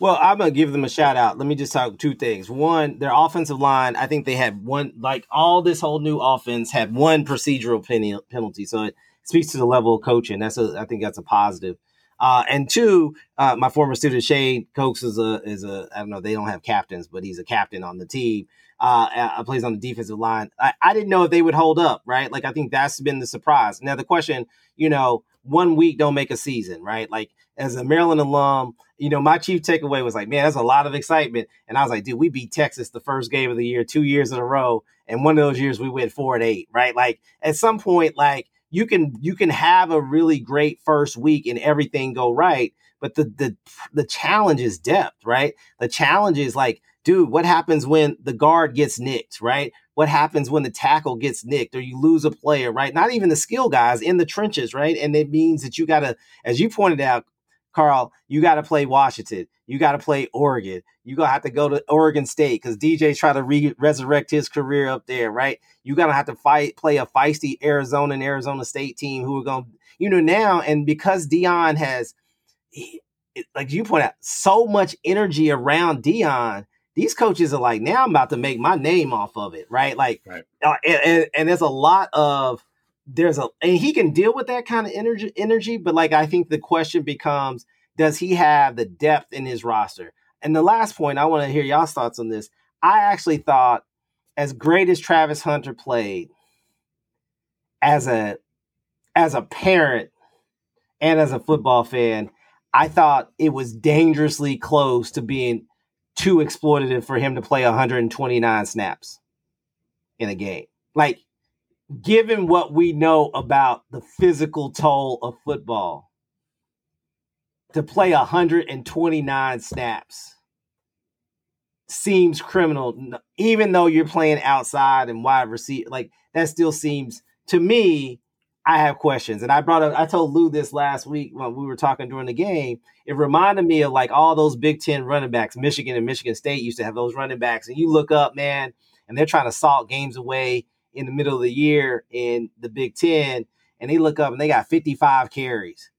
Well, I'm gonna give them a shout out. Let me just talk two things. One, their offensive line. I think they had one, like all this whole new offense had one procedural penalty, so it speaks to the level of coaching. That's a, I think that's a positive. Uh, and two, uh, my former student Shane Cokes is a is a I don't know they don't have captains, but he's a captain on the team. Uh, uh, plays on the defensive line. I, I didn't know if they would hold up, right? Like I think that's been the surprise. Now the question, you know, one week don't make a season, right? Like as a Maryland alum, you know, my chief takeaway was like, man, that's a lot of excitement. And I was like, dude, we beat Texas the first game of the year, two years in a row, and one of those years we went four and eight, right? Like at some point, like you can you can have a really great first week and everything go right but the the the challenge is depth right the challenge is like dude what happens when the guard gets nicked right what happens when the tackle gets nicked or you lose a player right not even the skill guys in the trenches right and it means that you got to as you pointed out Carl, you got to play Washington. You got to play Oregon. You gonna have to go to Oregon State because DJ's trying to re- resurrect his career up there, right? You gonna have to fight, play a feisty Arizona and Arizona State team who are gonna, you know, now and because Deion has, like you point out, so much energy around Deion. These coaches are like, now I'm about to make my name off of it, right? Like, right. Uh, and, and, and there's a lot of there's a and he can deal with that kind of energy energy but like i think the question becomes does he have the depth in his roster? And the last point i want to hear y'all's thoughts on this. I actually thought as great as travis hunter played as a as a parent and as a football fan i thought it was dangerously close to being too exploitative for him to play 129 snaps in a game. Like given what we know about the physical toll of football, to play 129 snaps seems criminal, even though you're playing outside and wide receiver. Like that still seems to me. I have questions, and I brought up. I told Lou this last week when we were talking during the game. It reminded me of like all those Big Ten running backs. Michigan and Michigan State used to have those running backs, and you look up, man, and they're trying to salt games away in the middle of the year in the Big Ten, and they look up and they got 55 carries.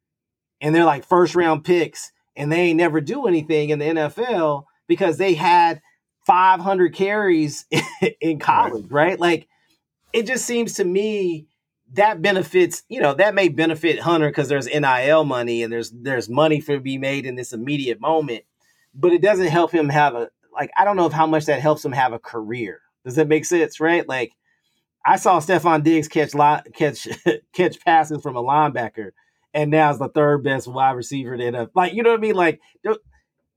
And they're like first round picks, and they ain't never do anything in the NFL because they had 500 carries in college, right. right? Like it just seems to me that benefits, you know, that may benefit Hunter because there's NIL money and there's there's money for to be made in this immediate moment, but it doesn't help him have a like I don't know if how much that helps him have a career. Does that make sense, right? Like I saw Stefon Diggs catch catch catch passes from a linebacker, and now is the third best wide receiver in the like. You know what I mean? Like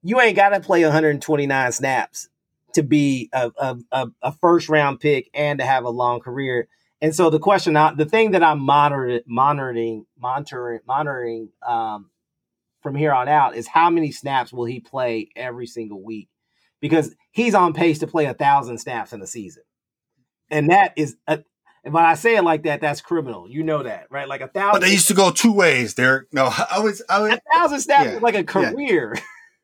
you ain't got to play 129 snaps to be a, a, a, first round pick and to have a long career. And so the question, the thing that I'm monitoring, monitoring, monitoring, monitoring um, from here on out is how many snaps will he play every single week? Because he's on pace to play a thousand snaps in a season and that is a, and when I say it like that, that's criminal. You know that, right? Like a thousand. But they used to go two ways, Derrick. No, I was, I was a thousand snaps yeah, like a career.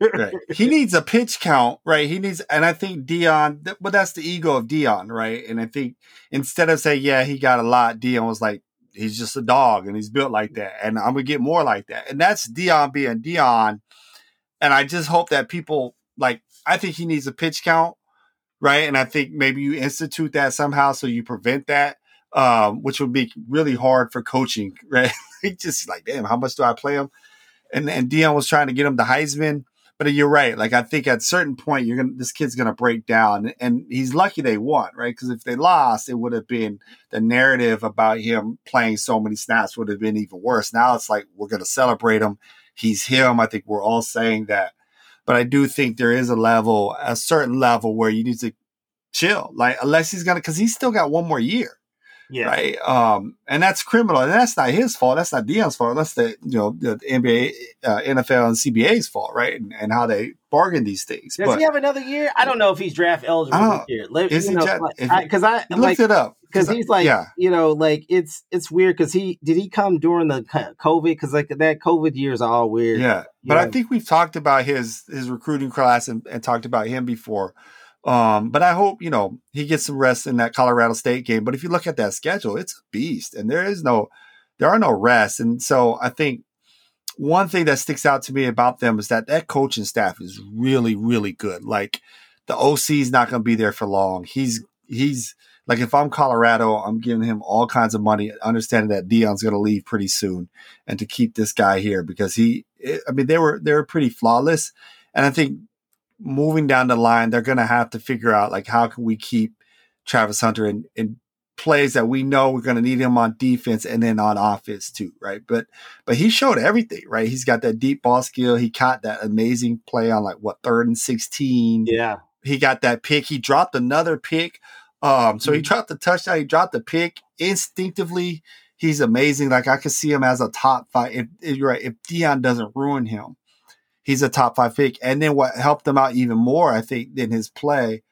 Yeah. right. He needs a pitch count, right? He needs, and I think Deion, but that's the ego of Deion, right? And I think instead of saying, yeah, he got a lot, Deion was like, he's just a dog and he's built like that. And I'm going to get more like that. And that's Deion being Deion. And I just hope that people, like, I think he needs a pitch count right? And I think maybe you institute that somehow so you prevent that, um, which would be really hard for coaching, right? just like, damn, how much do I play him? And and Deion was trying to get him the Heisman, but you're right. Like I think at a certain point, you're gonna this kid's gonna break down, and he's lucky they won, right? Because if they lost, it would have been the narrative about him playing so many snaps would have been even worse. Now it's like we're gonna celebrate him. He's him. I think we're all saying that but I do think there is a level, a certain level where you need to chill. Like unless he's gonna, because he's still got one more year. Yeah. Right. Um, and that's criminal, and that's not his fault. That's not Deion's fault. That's the you know the NBA, uh, NFL, and CBA's fault, right? And, and how they bargain these things. Does but, he have another year? I don't know if he's draft eligible this year. Because I, I, looked it up because he's like, yeah. you know, like it's it's weird because he did he come during the COVID because like that COVID year is all weird. Yeah, but know? I think we've talked about his his recruiting class and, and talked about him before. Um, but I hope you know he gets some rest in that Colorado State game. But if you look at that schedule, it's a beast, and there is no there are no rests, and so I think one thing that sticks out to me about them is that that coaching staff is really, really good. Like the OC is not going to be there for long. He's he's like if I'm Colorado, I'm giving him all kinds of money, understanding that Deion's going to leave pretty soon, and to keep this guy here because he. I mean, they were they were pretty flawless, and I think moving down the line, they're going to have to figure out like how can we keep Travis Hunter in, in plays that we know we're going to need him on defense and then on offense too, right? But but he showed everything, right? He's got that deep ball skill. He caught that amazing play on like what third and sixteen. Yeah, he got that pick. He dropped another pick. Um, so mm-hmm. he dropped the touchdown. He dropped the pick instinctively. He's amazing. Like I could see him as a top five. If, if you're right, if Deion doesn't ruin him, he's a top five pick. And then what helped him out even more, I think, in his play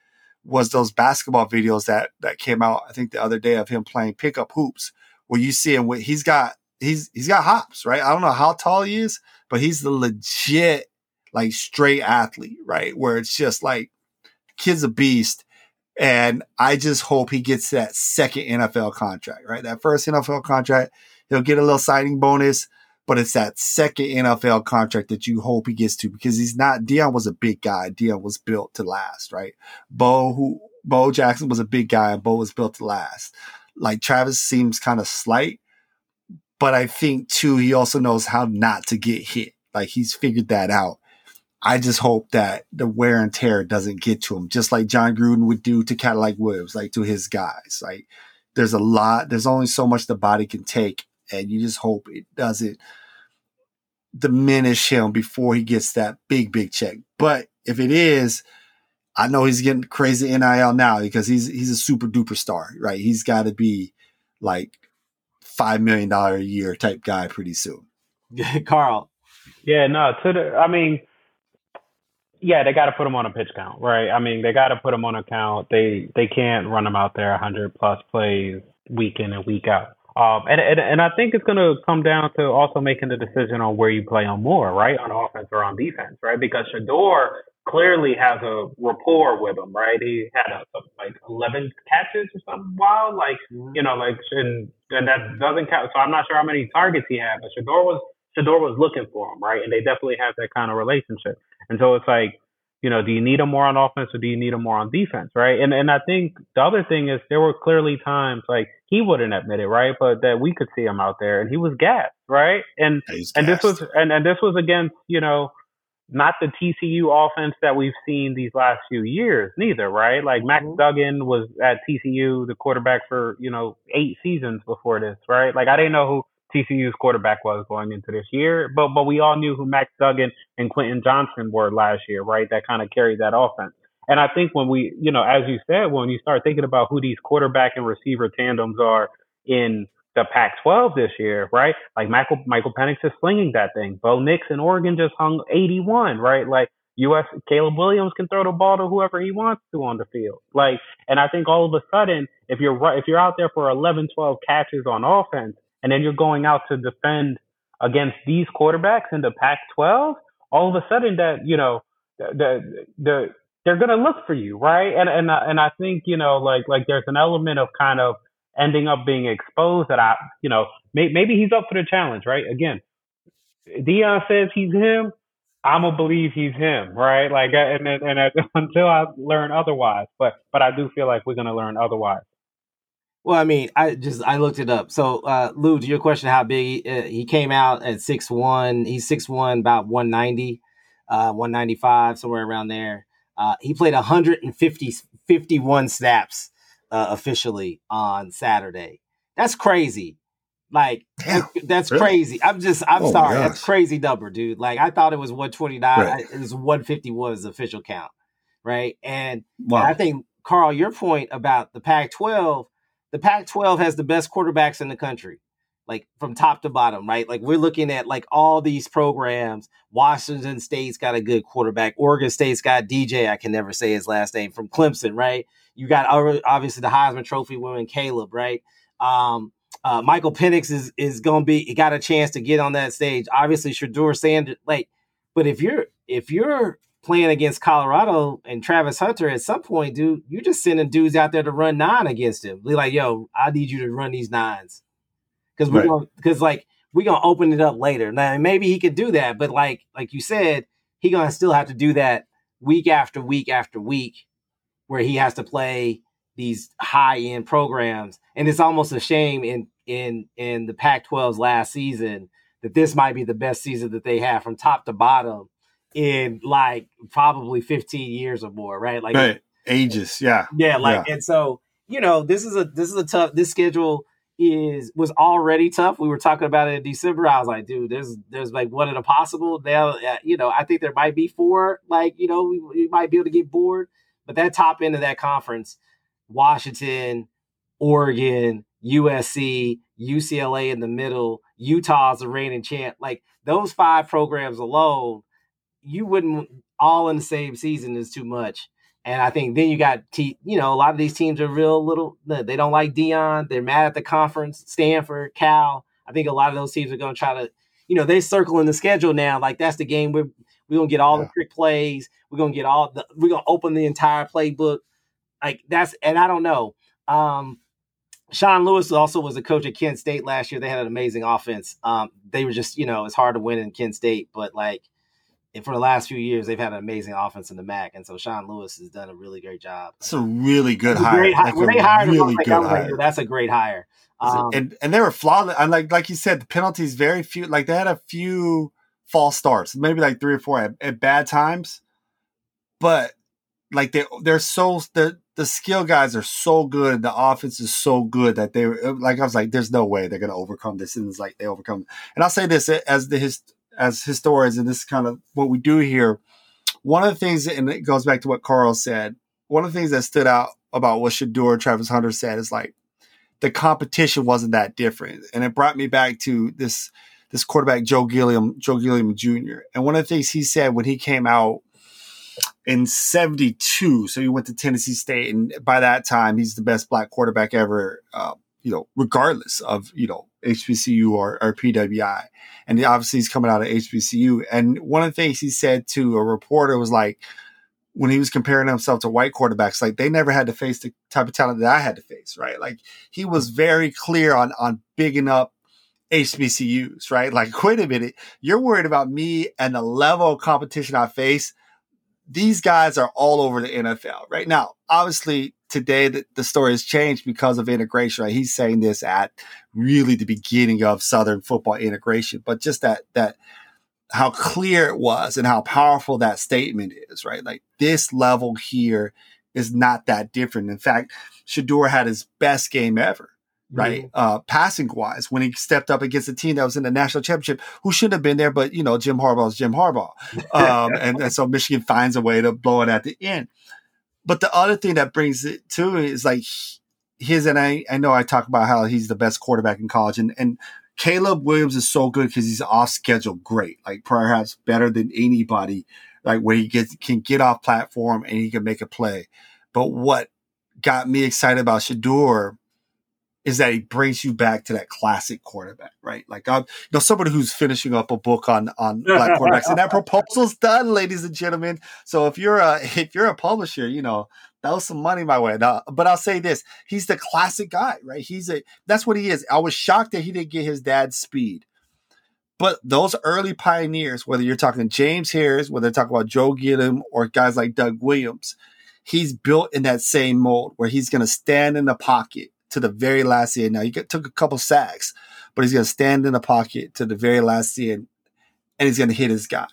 was those basketball videos that that came out. I think the other day of him playing pickup hoops, where you see him. With, he's got he's he's got hops, right? I don't know how tall he is, but he's the legit like straight athlete, right? Where it's just like kid's a beast. And I just hope he gets that second NFL contract, right? That first NFL contract, he'll get a little signing bonus, but it's that second NFL contract that you hope he gets to because he's not, Deion was a big guy. Deion was built to last, right? Bo, who, Bo Jackson was a big guy and Bo was built to last. Like Travis seems kind of slight, but I think too, he also knows how not to get hit. Like he's figured that out. I just hope that the wear and tear doesn't get to him, just like Jon Gruden would do to Cadillac Williams, like to his guys. Like there's a lot, there's only so much the body can take, and you just hope it doesn't diminish him before he gets that big, big check. But if it is, I know he's getting crazy NIL now because he's he's a super duper star, right? He's got to be like five million dollar a year type guy pretty soon. Carl. Yeah, no. To the, I mean, yeah, they got to put him on a pitch count, right? I mean, they got to put him on a count. They they can't run him out there 100 plus plays week in and week out. Um, and, and and I think it's going to come down to also making the decision on where you play on more, right, on offense or on defense, right? Because Shedeur clearly has a rapport with him, right? He had a, like 11 catches or something wild, like mm-hmm. you know, like and and that doesn't count. So I'm not sure how many targets he had, but Shedeur was Shedeur was looking for him, right? And they definitely have that kind of relationship. And so it's like, you know, do you need him more on offense or do you need him more on defense, right? And and I think the other thing is there were clearly times like he wouldn't admit it, right? But that we could see him out there and he was gassed, right? And and this was and, and this was against, you know, not the TCU offense that we've seen these last few years, neither, right? Like Max mm-hmm. Duggan was at TCU, the quarterback for, you know, eight seasons before this, right? Like I didn't know who TCU's quarterback was going into this year. But but we all knew who Max Duggan and Quentin Johnston were last year, right? That kind of carried that offense. And I think when we, you know, as you said, when you start thinking about who these quarterback and receiver tandems are in the Pac-12 this year, right? Like Michael Michael Penix is slinging that thing. Bo Nix in Oregon just hung 81, right? Like U.S. Caleb Williams can throw the ball to whoever he wants to on the field. Like, and I think all of a sudden, if you're if you're out there for 11, 12 catches on offense, and then you're going out to defend against these quarterbacks in the Pac-12, all of a sudden that you know the the they're gonna look for you, right? And and uh, and I think you know like like there's an element of kind of ending up being exposed that I you know may, maybe he's up for the challenge, right? Again, Deion says he's him. I'm gonna believe he's him, right? Like, uh, and and, and until I learn otherwise, but but I do feel like we're gonna learn otherwise. Well, I mean, I just I looked it up. So, uh, Lou, to your question, how big he, uh, he came out at six one. He's six one, about one ninety, uh, one ninety five, somewhere around there. Uh, he played 150, 51 snaps uh, officially on Saturday. That's crazy. Like Damn, that's really? crazy. I'm just I'm oh sorry. That's crazy number, dude. Like I thought it was 129. Right. It was 151 was official count, right? And, wow. and I think Carl, your point about the Pac-12 the Pac 12 has the best quarterbacks in the country, like from top to bottom, right? Like we're looking at like all these programs. Washington State's got a good quarterback. Oregon State's got DJ, I can never say his last name, from Clemson, right? You got obviously the Heisman Trophy winning Caleb, right? Um, uh, Michael Penix is is going to be. He got a chance to get on that stage. Obviously, Shedeur Sanders, like, but if you're if you're playing against Colorado and Travis Hunter, at some point, dude, you're just sending dudes out there to run nine against him. Be like, yo, I need you to run these nines. Because we're right. because like we're gonna open it up later. Now maybe he could do that, but like like you said, he gonna still have to do that week after week after week, where he has to play these high end programs. And it's almost a shame in in in the Pac-12's last season that this might be the best season that they have from top to bottom in like probably 15 years or more, right? Like right. ages, yeah. Yeah, like yeah. and so, you know, this is a this is a tough this schedule is was already tough. We were talking about it in December. I was like, dude, there's there's like one in a possible. Now, uh, you know, I think there might be four. Like, you know, we, we might be able to get bored. But that top end of that conference, Washington, Oregon, USC, UCLA in the middle, Utah's the reigning champ. Like those five programs alone, you wouldn't all in the same season is too much. And I think then you got, te- you know, a lot of these teams are real little. They don't like Deion. They're mad at the conference. Stanford, Cal. I think a lot of those teams are going to try to, you know, they're circling the schedule now. Like that's the game we're we're gonna get all yeah. the trick plays. We're gonna get all the. We're gonna open the entire playbook. Like that's and I don't know. Um, Sean Lewis also was a coach at Kent State last year. They had an amazing offense. Um, they were just, you know, it's hard to win in Kent State, but like for the last few years, they've had an amazing offense in the MAC, and so Sean Lewis has done a really great job. It's a really good hire. Great, like when they hired really him, good hire. Like, that's a great hire. Um, and and they were flawless. And like like you said, the penalties very few. Like they had a few false starts, maybe like three or four at, at bad times, but like they they're so the the skill guys are so good. The offense is so good that they were, like I was like, there's no way they're gonna overcome this. And it's like they overcome. And I'll say this as the his as historians, and this is kind of what we do here. One of the things, and it goes back to what Carl said. One of the things that stood out about what Shedeur Travis Hunter said is like the competition wasn't that different, and it brought me back to this this quarterback Joe Gilliam, Joe Gilliam Jr. And one of the things he said when he came out in 72, so he went to Tennessee State, and by that time he's the best black quarterback ever, uh, you know, regardless of, you know, HBCU or, or PWI. And obviously he's coming out of HBCU. And one of the things he said to a reporter was like, when he was comparing himself to white quarterbacks, like they never had to face the type of talent that I had to face, right? Like he was very clear on on bigging up HBCUs, right? Like, wait a minute, you're worried about me and the level of competition I face. These guys are all over the NFL right now. Obviously, today the, the story has changed because of integration. Right? He's saying this at really the beginning of Southern football integration, but just that that how clear it was and how powerful that statement is, right? Like this level here is not that different. In fact, Shedeur had his best game ever right? Mm-hmm. Uh, passing wise, when he stepped up against a team that was in the national championship, who shouldn't have been there, but you know, Jim Harbaugh is Jim Harbaugh. Um, and, and, so Michigan finds a way to blow it at the end. But the other thing that brings it to is like his, and I, I know I talk about how he's the best quarterback in college and, and Caleb Williams is so good because he's off schedule great, like perhaps better than anybody, like where he gets, can get off platform and he can make a play. But what got me excited about Shedeur is that he brings you back to that classic quarterback, right? Like I'm, you know, somebody who's finishing up a book on on black quarterbacks, and that proposal's done, ladies and gentlemen. So if you're a if you're a publisher, you know, that was some money my way. Now, but I'll say this: he's the classic guy, right? He's a that's what he is. I was shocked that he didn't get his dad's speed. But those early pioneers, whether you're talking James Harris, whether they're talking about Joe Gilliam or guys like Doug Williams, he's built in that same mold where he's going to stand in the pocket to the very last end. Now he took a couple sacks, but he's going to stand in the pocket to the very last end, and he's going to hit his guy.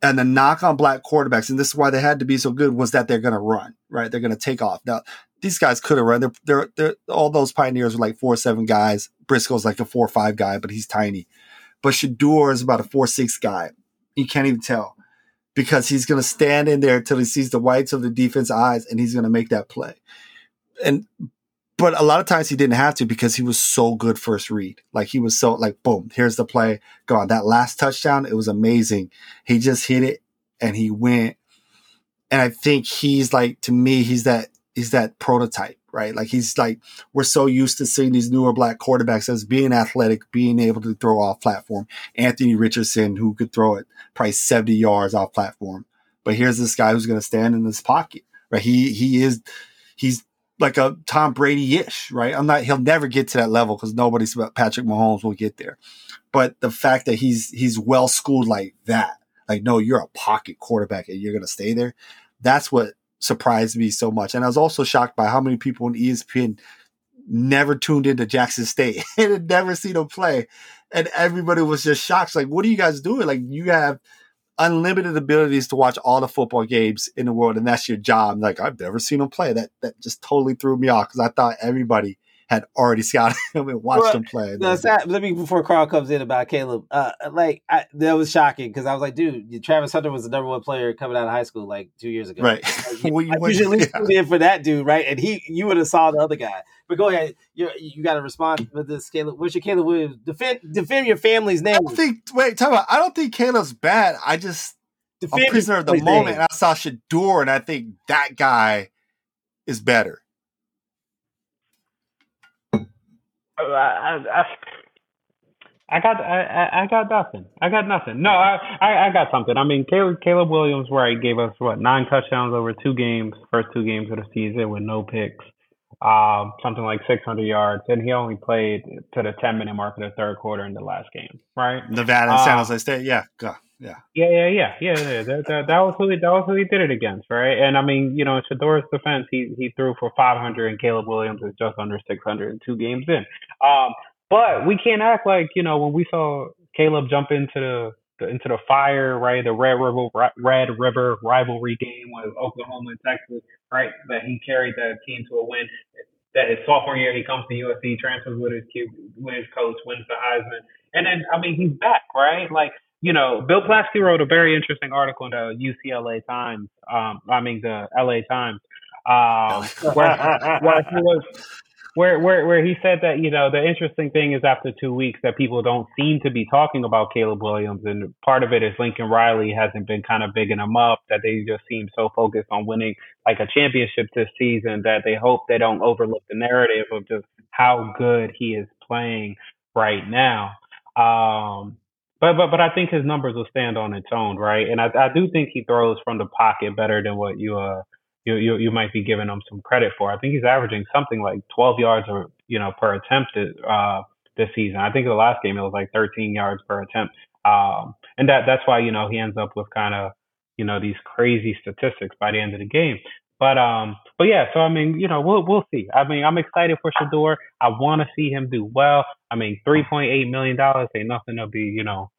And the knock on black quarterbacks, and this is why they had to be so good, was that they're going to run, right? They're going to take off. Now, these guys could have run. They're, they're, they're, all those pioneers were like four seven guys. Briscoe's like a four five guy, but he's tiny. But Shedeur is about a four six guy. You can't even tell because he's going to stand in there until he sees the whites of the defense eyes, and he's going to make that play. And but a lot of times he didn't have to because he was so good first read. Like he was so like, boom, here's the play. Gone. That last touchdown, it was amazing. He just hit it and he went. And I think he's like, to me, he's that, he's that prototype, right? Like he's like, we're so used to seeing these newer black quarterbacks as being athletic, being able to throw off platform. Anthony Richardson, who could throw it probably 70 yards off platform. But here's this guy who's going to stand in this pocket, right? He, he is, he's like a Tom Brady ish, right? I'm not. He'll never get to that level because nobody's about Patrick Mahomes will get there. But the fact that he's he's well schooled like that, like no, you're a pocket quarterback and you're gonna stay there. That's what surprised me so much. And I was also shocked by how many people in ESPN never tuned into Jackson State and had never seen him play. And everybody was just shocked. Like, what are you guys doing? Like, you have unlimited abilities to watch all the football games in the world, and that's your job. Like, I've never seen him play. That that just totally threw me off because I thought everybody had already scouted him and watched well, him play. No, sad, let me before Carl comes in about Caleb. Uh, like I, that was shocking because I was like, dude, Travis Hunter was the number one player coming out of high school like two years ago. Right. Like, well, I usually yeah. in for that dude, right? And he, you would have saw the other guy. But go ahead, you you got to respond with this, Caleb. What's your Caleb Williams? Defend defend your family's name. I don't think. Wait, talk about. I don't think Caleb's bad. I just defend a prisoner of the moment. Name. And I saw Shedeur, and I think that guy is better. I, I, I got I, I got nothing. I got nothing. No, I, I, I got something. I mean, Caleb Caleb Williams, right, gave us what nine touchdowns over two games, first two games of the season with no picks, um, something like 600 yards, and he only played to the 10 minute mark of the third quarter in the last game, right? Nevada and San um, Jose State, yeah, go. Yeah. Yeah, yeah, yeah, yeah. yeah. That, that, that was who he, that was who he did it against, right? And I mean, you know, in Shedeur's defense, he he threw for 500, and Caleb Williams is just under 600 in two games in. Um, but we can't act like you know when we saw Caleb jump into the, the into the fire, right? The Red River Red River rivalry game with Oklahoma and Texas, right? That he carried that team to a win. That his sophomore year he comes to USC, transfers with his with his coach, wins the Heisman, and then I mean he's back, right? Like you know, Bill Plaschke wrote a very interesting article in the UCLA Times. Um, I mean the LA Times, um, where, where he was where where where he said that you know the interesting thing is after two weeks that people don't seem to be talking about Caleb Williams, and part of it is Lincoln Riley hasn't been kind of bigging him up. That they just seem so focused on winning like a championship this season that they hope they don't overlook the narrative of just how good he is playing right now. Um, but but but I think his numbers will stand on its own, right? And I I do think he throws from the pocket better than what you uh you you, you might be giving him some credit for. I think he's averaging something like 12 yards or you know per attempt uh this season. I think the last game it was like 13 yards per attempt. Um, and that that's why you know he ends up with kind of you know these crazy statistics by the end of the game. But um, but yeah, so I mean, you know, we'll we'll see. I mean, I'm excited for Shedeur. I want to see him do well. I mean, three point eight million dollars ain't nothing to be, you know,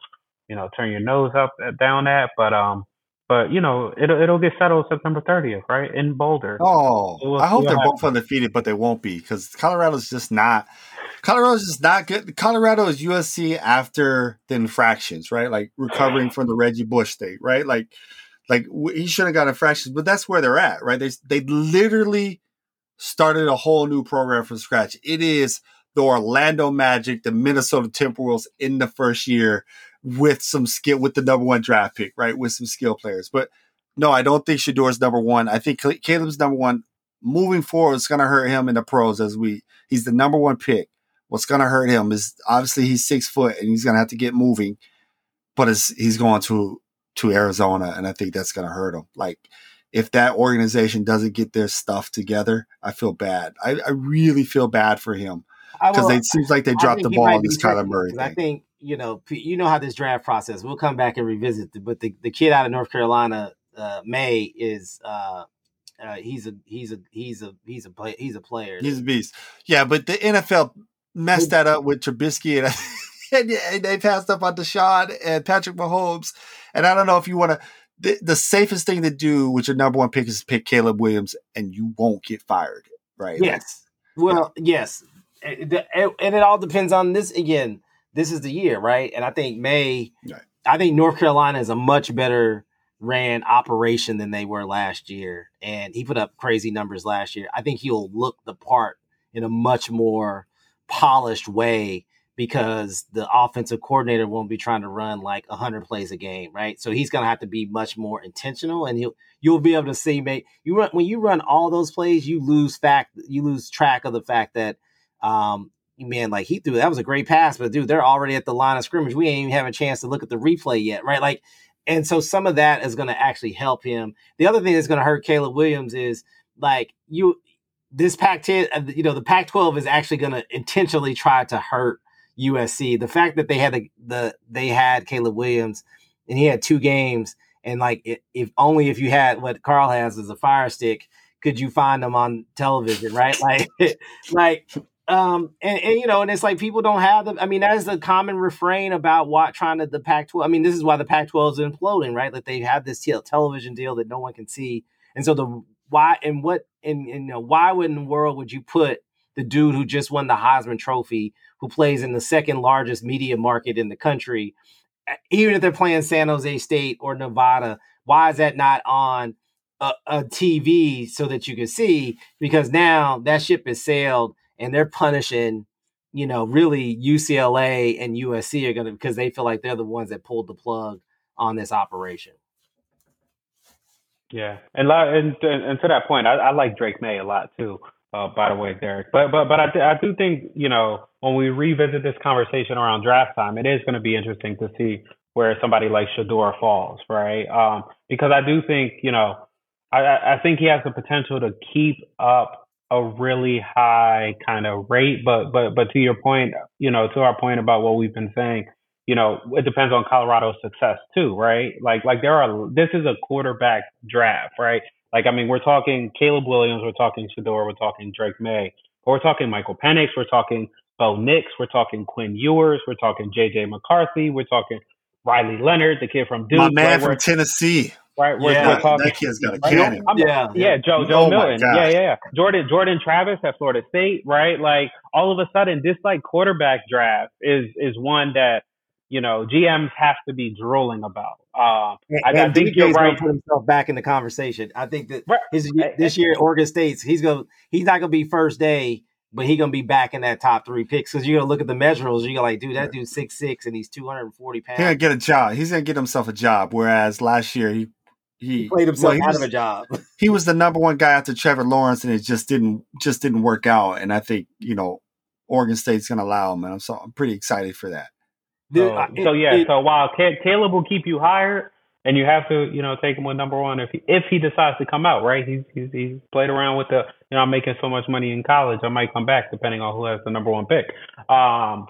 you know, turn your nose up uh, down at. But um, but you know, it'll it'll get settled September 30th, right in Boulder. Oh, so we'll I hope they're both undefeated, but they won't be because Colorado's just not. Colorado's just not good. Colorado is USC after the infractions, right? Like recovering from the Reggie Bush state, right? Like like he should have got infractions, but that's where they're at, right? They they literally started a whole new program from scratch. It is the Orlando Magic, the Minnesota Timberwolves in the first year with some skill with the number one draft pick, right? With some skill players. But no, I don't think Shedeur's number one. I think Caleb's number one. Moving forward, it's going to hurt him in the pros as we. He's the number one pick. What's going to hurt him is obviously he's six foot and he's going to have to get moving, but he's going to to Arizona, and I think that's going to hurt him. Like if that organization doesn't get their stuff together, I feel bad. I, I really feel bad for him because it seems like they dropped the ball on this Kyler Murray thing. I think you know you know how this draft process. We'll come back and revisit, but the, the kid out of North Carolina, uh, Maye, is uh, uh, he's a he's a he's a he's a play, he's a player. He's a beast. Yeah, but the NFL messed that up with Trubisky and. and they passed up on Deshaun and Patrick Mahomes. And I don't know if you want to. The, the, safest thing to do with your number one pick is pick Caleb Williams, and you won't get fired, right? Yes. Well, yeah. yes, and it all depends on this again. This is the year, right? And I think Maye. Right. I think North Carolina is a much better ran operation than they were last year, and he put up crazy numbers last year. I think he'll look the part in a much more polished way because the offensive coordinator won't be trying to run like 100 plays a game, right? So he's going to have to be much more intentional and he'll you'll be able to see mate you run when you run all those plays, you lose fact you lose track of the fact that um man like he threw that was a great pass, but dude, they're already at the line of scrimmage. We ain't even have a chance to look at the replay yet, right? Like and so some of that is going to actually help him. The other thing that's going to hurt Caleb Williams is like you this Pac-10, uh, you know, the Pac-12 is actually going to intentionally try to hurt USC. The fact that they had the, the they had Caleb Williams and he had two games, and like if only if you had what Carl has as a fire stick, could you find them on television, right? Like, like um, and, and, you know, and it's like people don't have them. I mean, that is the common refrain about what trying to the Pac-12. I mean, this is why the Pac-12 is imploding, right? Like they have this television deal that no one can see, and so the why and what and, and you know, why in the world would you put the dude who just won the Heisman Trophy, who plays in the second largest media market in the country, even if they're playing San Jose State or Nevada, why is that not on a, a TV so that you can see? Because now that ship has sailed and they're punishing, you know, really UCLA and USC are going to because they feel like they're the ones that pulled the plug on this operation. Yeah, and and and to that point, I, I like Drake Maye a lot too. Uh, by the way, Derrick, but but but I, I do think you know when we revisit this conversation around draft time, it is going to be interesting to see where somebody like Shedeur falls, right? Um, because I do think you know I I think he has the potential to keep up a really high kind of rate, but but but to your point, you know, to our point about what we've been saying, you know, it depends on Colorado's success too, right? Like like there are this is a quarterback draft, right? Like I mean, we're talking Caleb Williams, we're talking Shedeur, we're talking Drake Maye, but we're talking Michael Penix, we're talking Bo Nix, we're talking Quinn Ewers, we're talking JJ McCarthy, we're talking Riley Leonard, the kid from Duke, my man right? from Tennessee. Right, we're, yeah, we're talking, that kid's got a cannon. yeah, yeah, Joe Joe oh Milton. Yeah, yeah, yeah. Jordan Jordan Travis at Florida State, right? Like all of a sudden, this like quarterback draft is is one that you know, GMs have to be drooling about. Uh, and, I, I think you're right. Put himself back in the conversation. I think that his, this year Oregon State's he's gonna he's not gonna be first day, but he gonna be back in that top three picks because you're gonna look at the measurables. You're like, dude, that dude's six six and he's 240 pounds. He's gonna get a job. He's gonna get himself a job. Whereas last year he he, he played himself well, out was, of a job. he was the number one guy after Trevor Lawrence, and it just didn't just didn't work out. And I think you know Oregon State's gonna allow him, and I'm so I'm pretty excited for that. So, it, so yeah, it, so while Caleb will keep you hired, and you have to, you know, take him with number one if he, if he decides to come out, right? He's, he's he's played around with the, you know, I'm making so much money in college, I might come back depending on who has the number one pick. Um,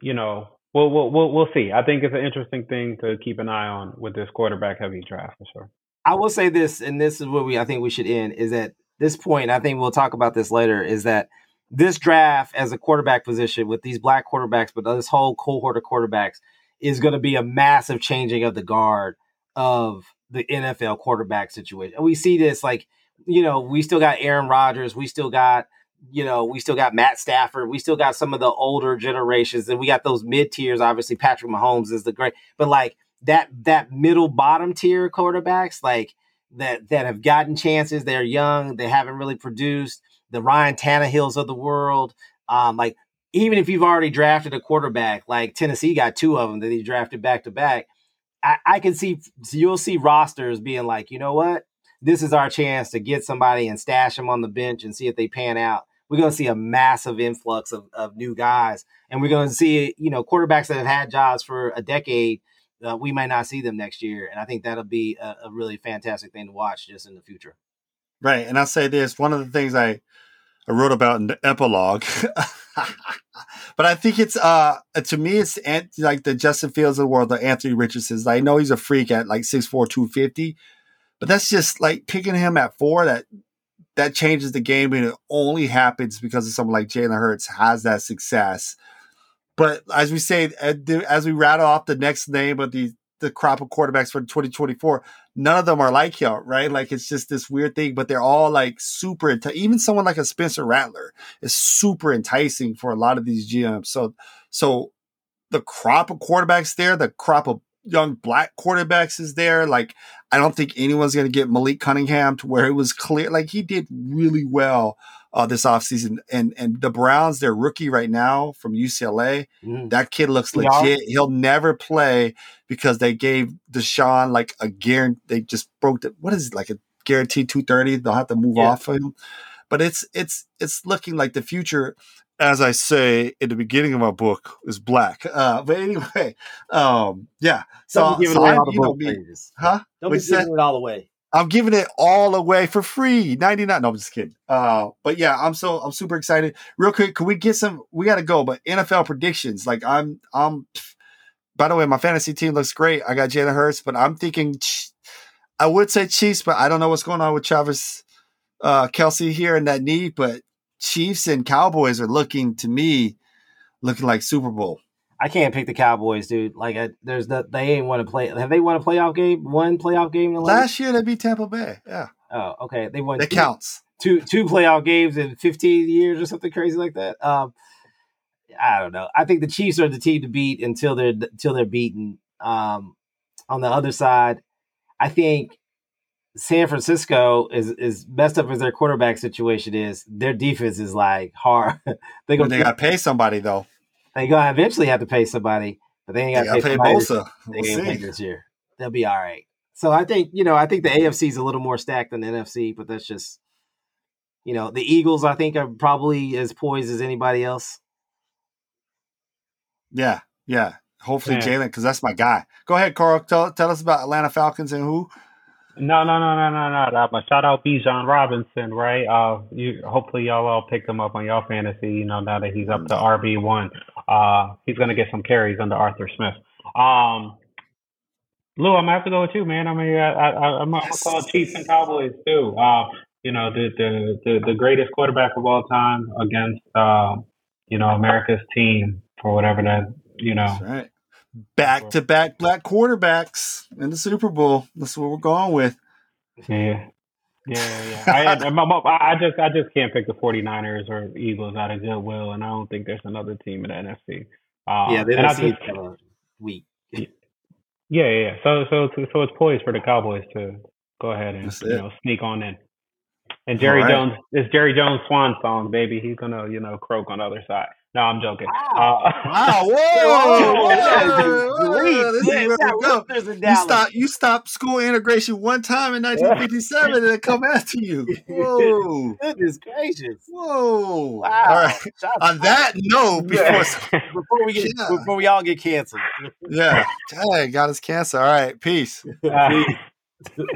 you know, we'll we'll we'll, we'll see. I think it's an interesting thing to keep an eye on with this quarterback heavy draft for sure. I will say this, and this is where we I think we should end is at this point. I think we'll talk about this later. Is that this draft as a quarterback position with these black quarterbacks, but this whole cohort of quarterbacks is going to be a massive changing of the guard of the NFL quarterback situation. And we see this like, you know, we still got Aaron Rodgers, we still got, you know, we still got Matt Stafford, we still got some of the older generations, and we got those mid tiers. Obviously, Patrick Mahomes is the great, but like that that middle bottom tier quarterbacks, like that that have gotten chances, they're young, they haven't really produced the Ryan Tannehills of the world. Um, like even if you've already drafted a quarterback, like Tennessee got two of them that he drafted back to back, I, I can see you'll see rosters being like, you know what, this is our chance to get somebody and stash them on the bench and see if they pan out. We're going to see a massive influx of, of new guys, and we're going to see you know quarterbacks that have had jobs for a decade. Uh, we might not see them next year, and I think that'll be a, a really fantastic thing to watch just in the future. Right, and I'll say this: one of the things I I wrote about the epilogue. but I think it's uh to me it's like the Justin Fields of the world, the Anthony Richardsons. I know he's a freak at like 6'4", 250, but that's just like picking him at four. That that changes the game, and it only happens because of someone like Jalen Hurts has that success. But as we say, as we rattle off the next name of the the crop of quarterbacks for 2024, none of them are like him, right? Like it's just this weird thing, but they're all like super. even someone like a Spencer Rattler is super enticing for a lot of these GMs. So, so the crop of quarterbacks there, the crop of young black quarterbacks is there. Like I don't think anyone's going to get Malik Cunningham to where it was clear. Like he did really well uh, this offseason. And and the Browns, their rookie right now from UCLA, mm. that kid looks legit. Yeah. He'll never play because they gave Deshaun like a guarantee. They just broke the what is it like a guaranteed two thirty. They'll have to move yeah. off of him. But it's it's it's looking like the future as I say in the beginning of my book, is black. Uh, but anyway, um, yeah. So, Don't be giving so away I, the book know, me, huh? Don't be giving it all away. I'm giving it all away for free, ninety nine. No, I'm just kidding. Uh, but yeah, I'm so I'm super excited. Real quick, can we get some? We got to go, but NFL predictions. Like I'm, I'm. By the way, my fantasy team looks great. I got Jalen Hurts, but I'm thinking. I would say Chiefs, but I don't know what's going on with Travis uh, Kelce here in that knee. But Chiefs and Cowboys are looking to me looking like Super Bowl. I can't pick the Cowboys, dude. Like, I, there's the they ain't want to play. Have they won a playoff game? One playoff game in the last year? They beat Tampa Bay. Yeah. Oh, okay. They won. That two, counts. Two two playoff games in 15 years or something crazy like that. Um, I don't know. I think the Chiefs are the team to beat until they're until they're beaten. Um, on the other side, I think San Francisco is is messed up as their quarterback situation is. Their defense is like hard. they they got to pay somebody though. They gonna eventually have to pay somebody, but they ain't got to pay, pay Bosa. We'll they ain't pay this year. They'll be all right. So I think you know I think the AFC is a little more stacked than the NFC, but that's just you know the Eagles. I think are probably as poised as anybody else. Yeah, yeah. Hopefully Jalen, because that's my guy. Go ahead, Carl. Tell tell us about Atlanta Falcons and who. No, no, no, no, no, no. Uh, shout out Bijan Robinson, right? Uh, you hopefully y'all all picked him up on y'all fantasy. You know now that he's up to RB one, uh, he's gonna get some carries under Arthur Smith. Um, Lou, I'm gonna have to go with you, man. I mean, I, I, I'm gonna call Chiefs and Cowboys too. Uh, you know, the, the the the greatest quarterback of all time against, uh, you know, America's team for whatever that you know. That's right back to back black quarterbacks in the Super Bowl. That's what we're going with. Yeah. Yeah, yeah. I, I, just I just can't pick the 49ers or Eagles out of goodwill, and I don't think there's another team in the NFC. Um, yeah, the NFC is weak. Yeah, yeah, yeah. So so so it's poised for the Cowboys to go ahead and you know sneak on in. And Jerry right. Jones, it's Jerry Jones' swan song, baby. He's gonna you know croak on the other side. No, I'm joking. Wow! Uh, wow! Whoa! You stop. You stop school integration one time in 1957, and it come after you. Whoa! Goodness gracious! Whoa! Wow! All right. On that note, before before we get yeah. before we all get canceled. yeah. Hey, got us canceled. All right. Peace. Uh, peace.